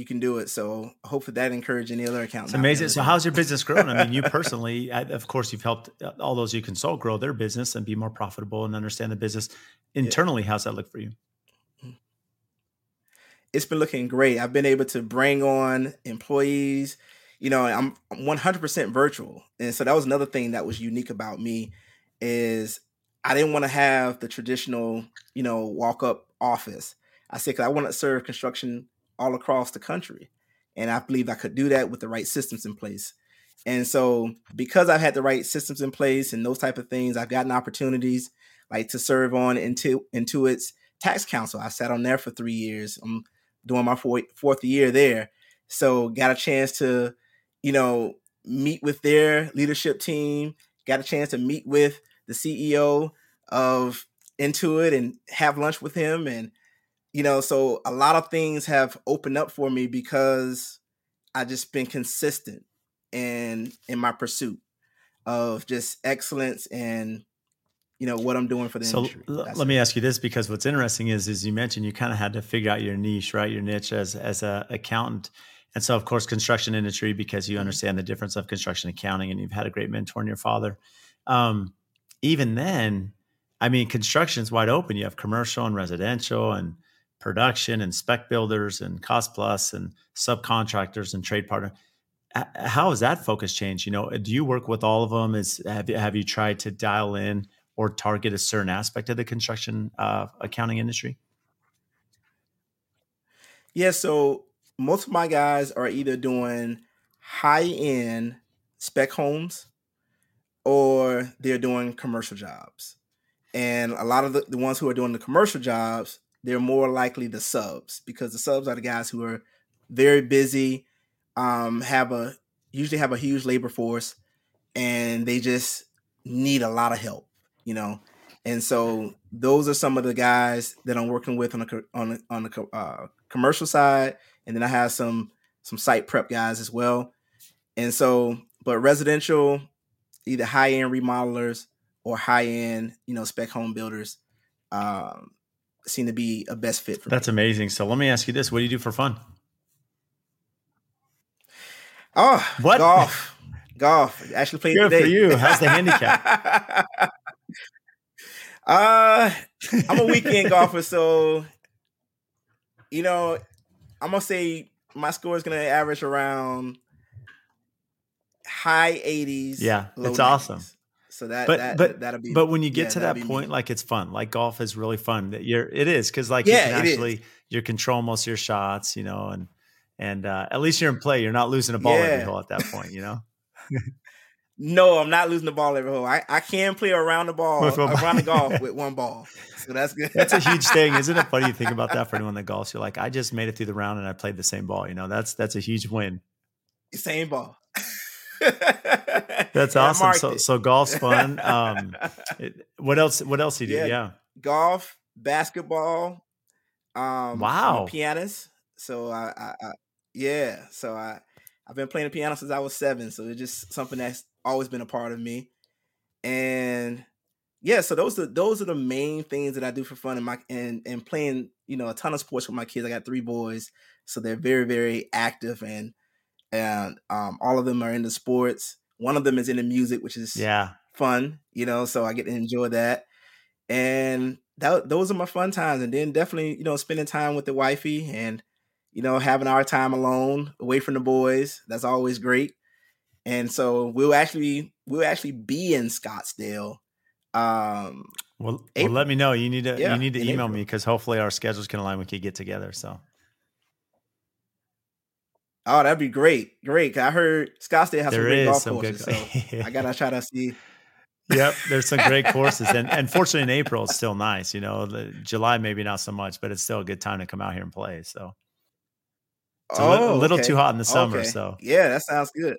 you can do it. So hopefully that encourage any other account. It's amazing. So how's your business grown? I mean, you *laughs* personally, of course, you've helped uh, all those you consult grow their business and be more profitable and understand the business internally. Yeah. How's that look for you? It's been looking great. I've been able to bring on employees, you know, I'm 100% virtual. And so that was another thing that was unique about me is I didn't want to have the traditional, you know, walk up office. I said, cause I want to serve construction all across the country. And I believe I could do that with the right systems in place. And so because I've had the right systems in place and those type of things, I've gotten opportunities like to serve on into Intuit's tax council. I sat on there for three years. I'm doing my four, fourth year there. So got a chance to, you know, meet with their leadership team, got a chance to meet with the CEO of Intuit and have lunch with him. And, you know, so a lot of things have opened up for me because I just been consistent and in my pursuit of just excellence and you know what I'm doing for the so industry. L- let it. me ask you this because what's interesting is is you mentioned you kind of had to figure out your niche, right? Your niche as as a accountant. And so of course construction industry because you mm-hmm. understand the difference of construction accounting and you've had a great mentor in your father. Um, even then, I mean construction is wide open. You have commercial and residential and production and spec builders and cost plus and subcontractors and trade partner how has that focus changed you know do you work with all of them is have you, have you tried to dial in or target a certain aspect of the construction uh, accounting industry? Yeah, so most of my guys are either doing high end spec homes or they're doing commercial jobs. And a lot of the, the ones who are doing the commercial jobs, they're more likely the subs because the subs are the guys who are very busy, um, have a usually have a huge labor force, and they just need a lot of help you know. And so those are some of the guys that I'm working with on the on the, on the uh, commercial side, and then I have some some site prep guys as well. And so, but residential, either high end remodelers or high end, you know, spec home builders, um, seem to be a best fit for That's me. amazing. So let me ask you this: What do you do for fun? Oh, what golf? golf. Actually played Good today. for you. How's the handicap? *laughs* Uh, I'm a weekend golfer, so you know, I'm gonna say my score is gonna average around high 80s. Yeah, it's 90s. awesome. So that, but that, but that'll be. But when you get yeah, to that point, me. like it's fun. Like golf is really fun. That you're it is because like yeah, you can actually you control most of your shots, you know, and and uh, at least you're in play. You're not losing a ball yeah. every hole at that point, you know. *laughs* No, I'm not losing the ball every hole. I, I can play around the ball, around the golf *laughs* with one ball. So that's good. that's a huge *laughs* thing, isn't it? Funny you think about that for anyone that golfs. You're like, I just made it through the round and I played the same ball. You know, that's that's a huge win. Same ball. that's *laughs* awesome. So it. so golf's fun. Um, it, what else? What else do you do? Yeah, yeah. golf, basketball. Um, wow, pianist. So I, I, I yeah. So I I've been playing the piano since I was seven, so it's just something that's always been a part of me. And yeah, so those are those are the main things that I do for fun and my and and playing, you know, a ton of sports with my kids. I got three boys, so they're very, very active and and um all of them are into sports. One of them is into music, which is yeah fun, you know, so I get to enjoy that. And that those are my fun times. And then definitely, you know, spending time with the wifey and you know, having our time alone, away from the boys. That's always great. And so we'll actually we'll actually be in Scottsdale. Um well, well let me know. You need to yeah, you need to email April. me because hopefully our schedules can align. We can get together. So Oh, that'd be great. Great. I heard Scottsdale has there some great golf some courses. Good... So I *laughs* gotta try to see. Yep, there's some great courses, and and *laughs* fortunately in April it's still nice. You know, the, July maybe not so much, but it's still a good time to come out here and play. So it's a, oh, li- a little okay. too hot in the summer. Okay. So yeah, that sounds good.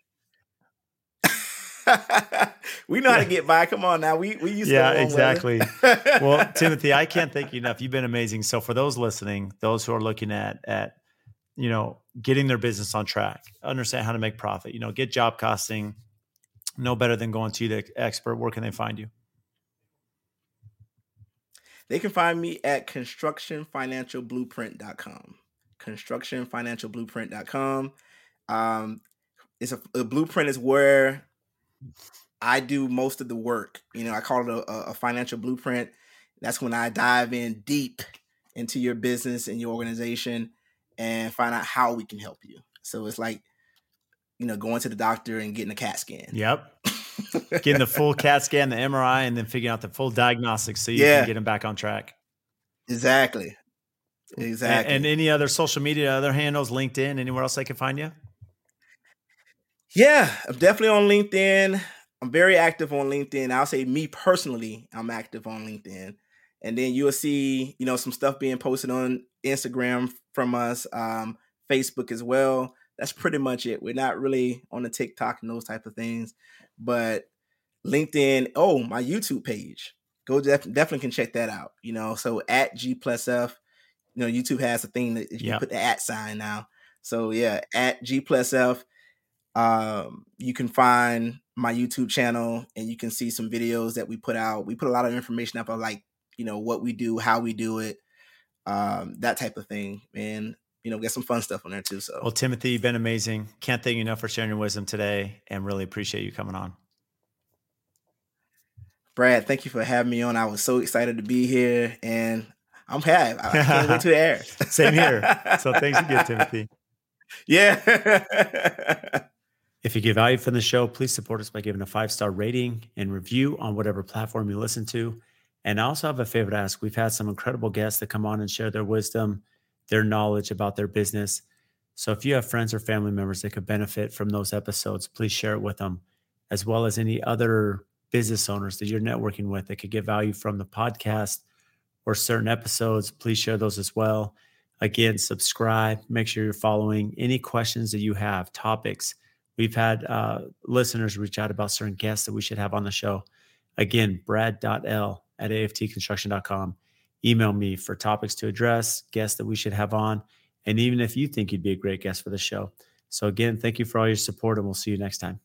*laughs* we know how to get by. Come on now. We we used to yeah, exactly. *laughs* well, Timothy, I can't thank you enough. You've been amazing. So for those listening, those who are looking at at you know getting their business on track, understand how to make profit. You know, get job costing. No better than going to the expert. Where can they find you? They can find me at constructionfinancialblueprint.com constructionfinancialblueprint.com. Um, it's a, a, blueprint is where I do most of the work. You know, I call it a, a financial blueprint. That's when I dive in deep into your business and your organization and find out how we can help you. So it's like you know, going to the doctor and getting a CAT scan. Yep. getting the full *laughs* CAT scan, the MRI, and then figuring out the full diagnostics so you Yeah. can get them back on track. Exactly. Exactly. And, any other social media, other handles, LinkedIn, anywhere else they can find you? Yeah, I'm definitely on LinkedIn. I'm very active on LinkedIn. I'll say me personally, I'm active on LinkedIn. And then you'll see, you know, some stuff being posted on Instagram from us, um, Facebook as well. That's pretty much it. We're not really on the TikTok and those type of things, but LinkedIn. Oh, my YouTube page. Go def- definitely can check that out. You know, so at G plus F. You know, YouTube has a thing that you Yep. put the at sign now. So yeah, at G plus F um, you can find my YouTube channel and you can see some videos that we put out. We put a lot of information up on like, you know, what we do, how we do it, um, that type of thing. And, you know, get some fun stuff on there too. So Well, Timothy, you've been amazing. Can't thank you enough for sharing your wisdom today and really appreciate you coming on. Brad, thank you for having me on. I was so excited to be here and I'm happy. I can't wait to air. *laughs* Same here. So thanks again, Timothy. *laughs* Yeah. *laughs* If you get value from the show, please support us by giving a five star rating and review on whatever platform you listen to. And I also have a favor to ask. We've had some incredible guests that come on and share their wisdom, their knowledge about their business. So if you have friends or family members that could benefit from those episodes, please share it with them, as well as any other business owners that you're networking with that could get value from the podcast or certain episodes. Please share those as well. Again, subscribe, make sure you're following any questions that you have, topics. We've had uh, listeners reach out about certain guests that we should have on the show. Again, brad.l at aftconstruction.com. Email me for topics to address, guests that we should have on, and even if you think you'd be a great guest for the show. So, again, thank you for all your support, and we'll see you next time.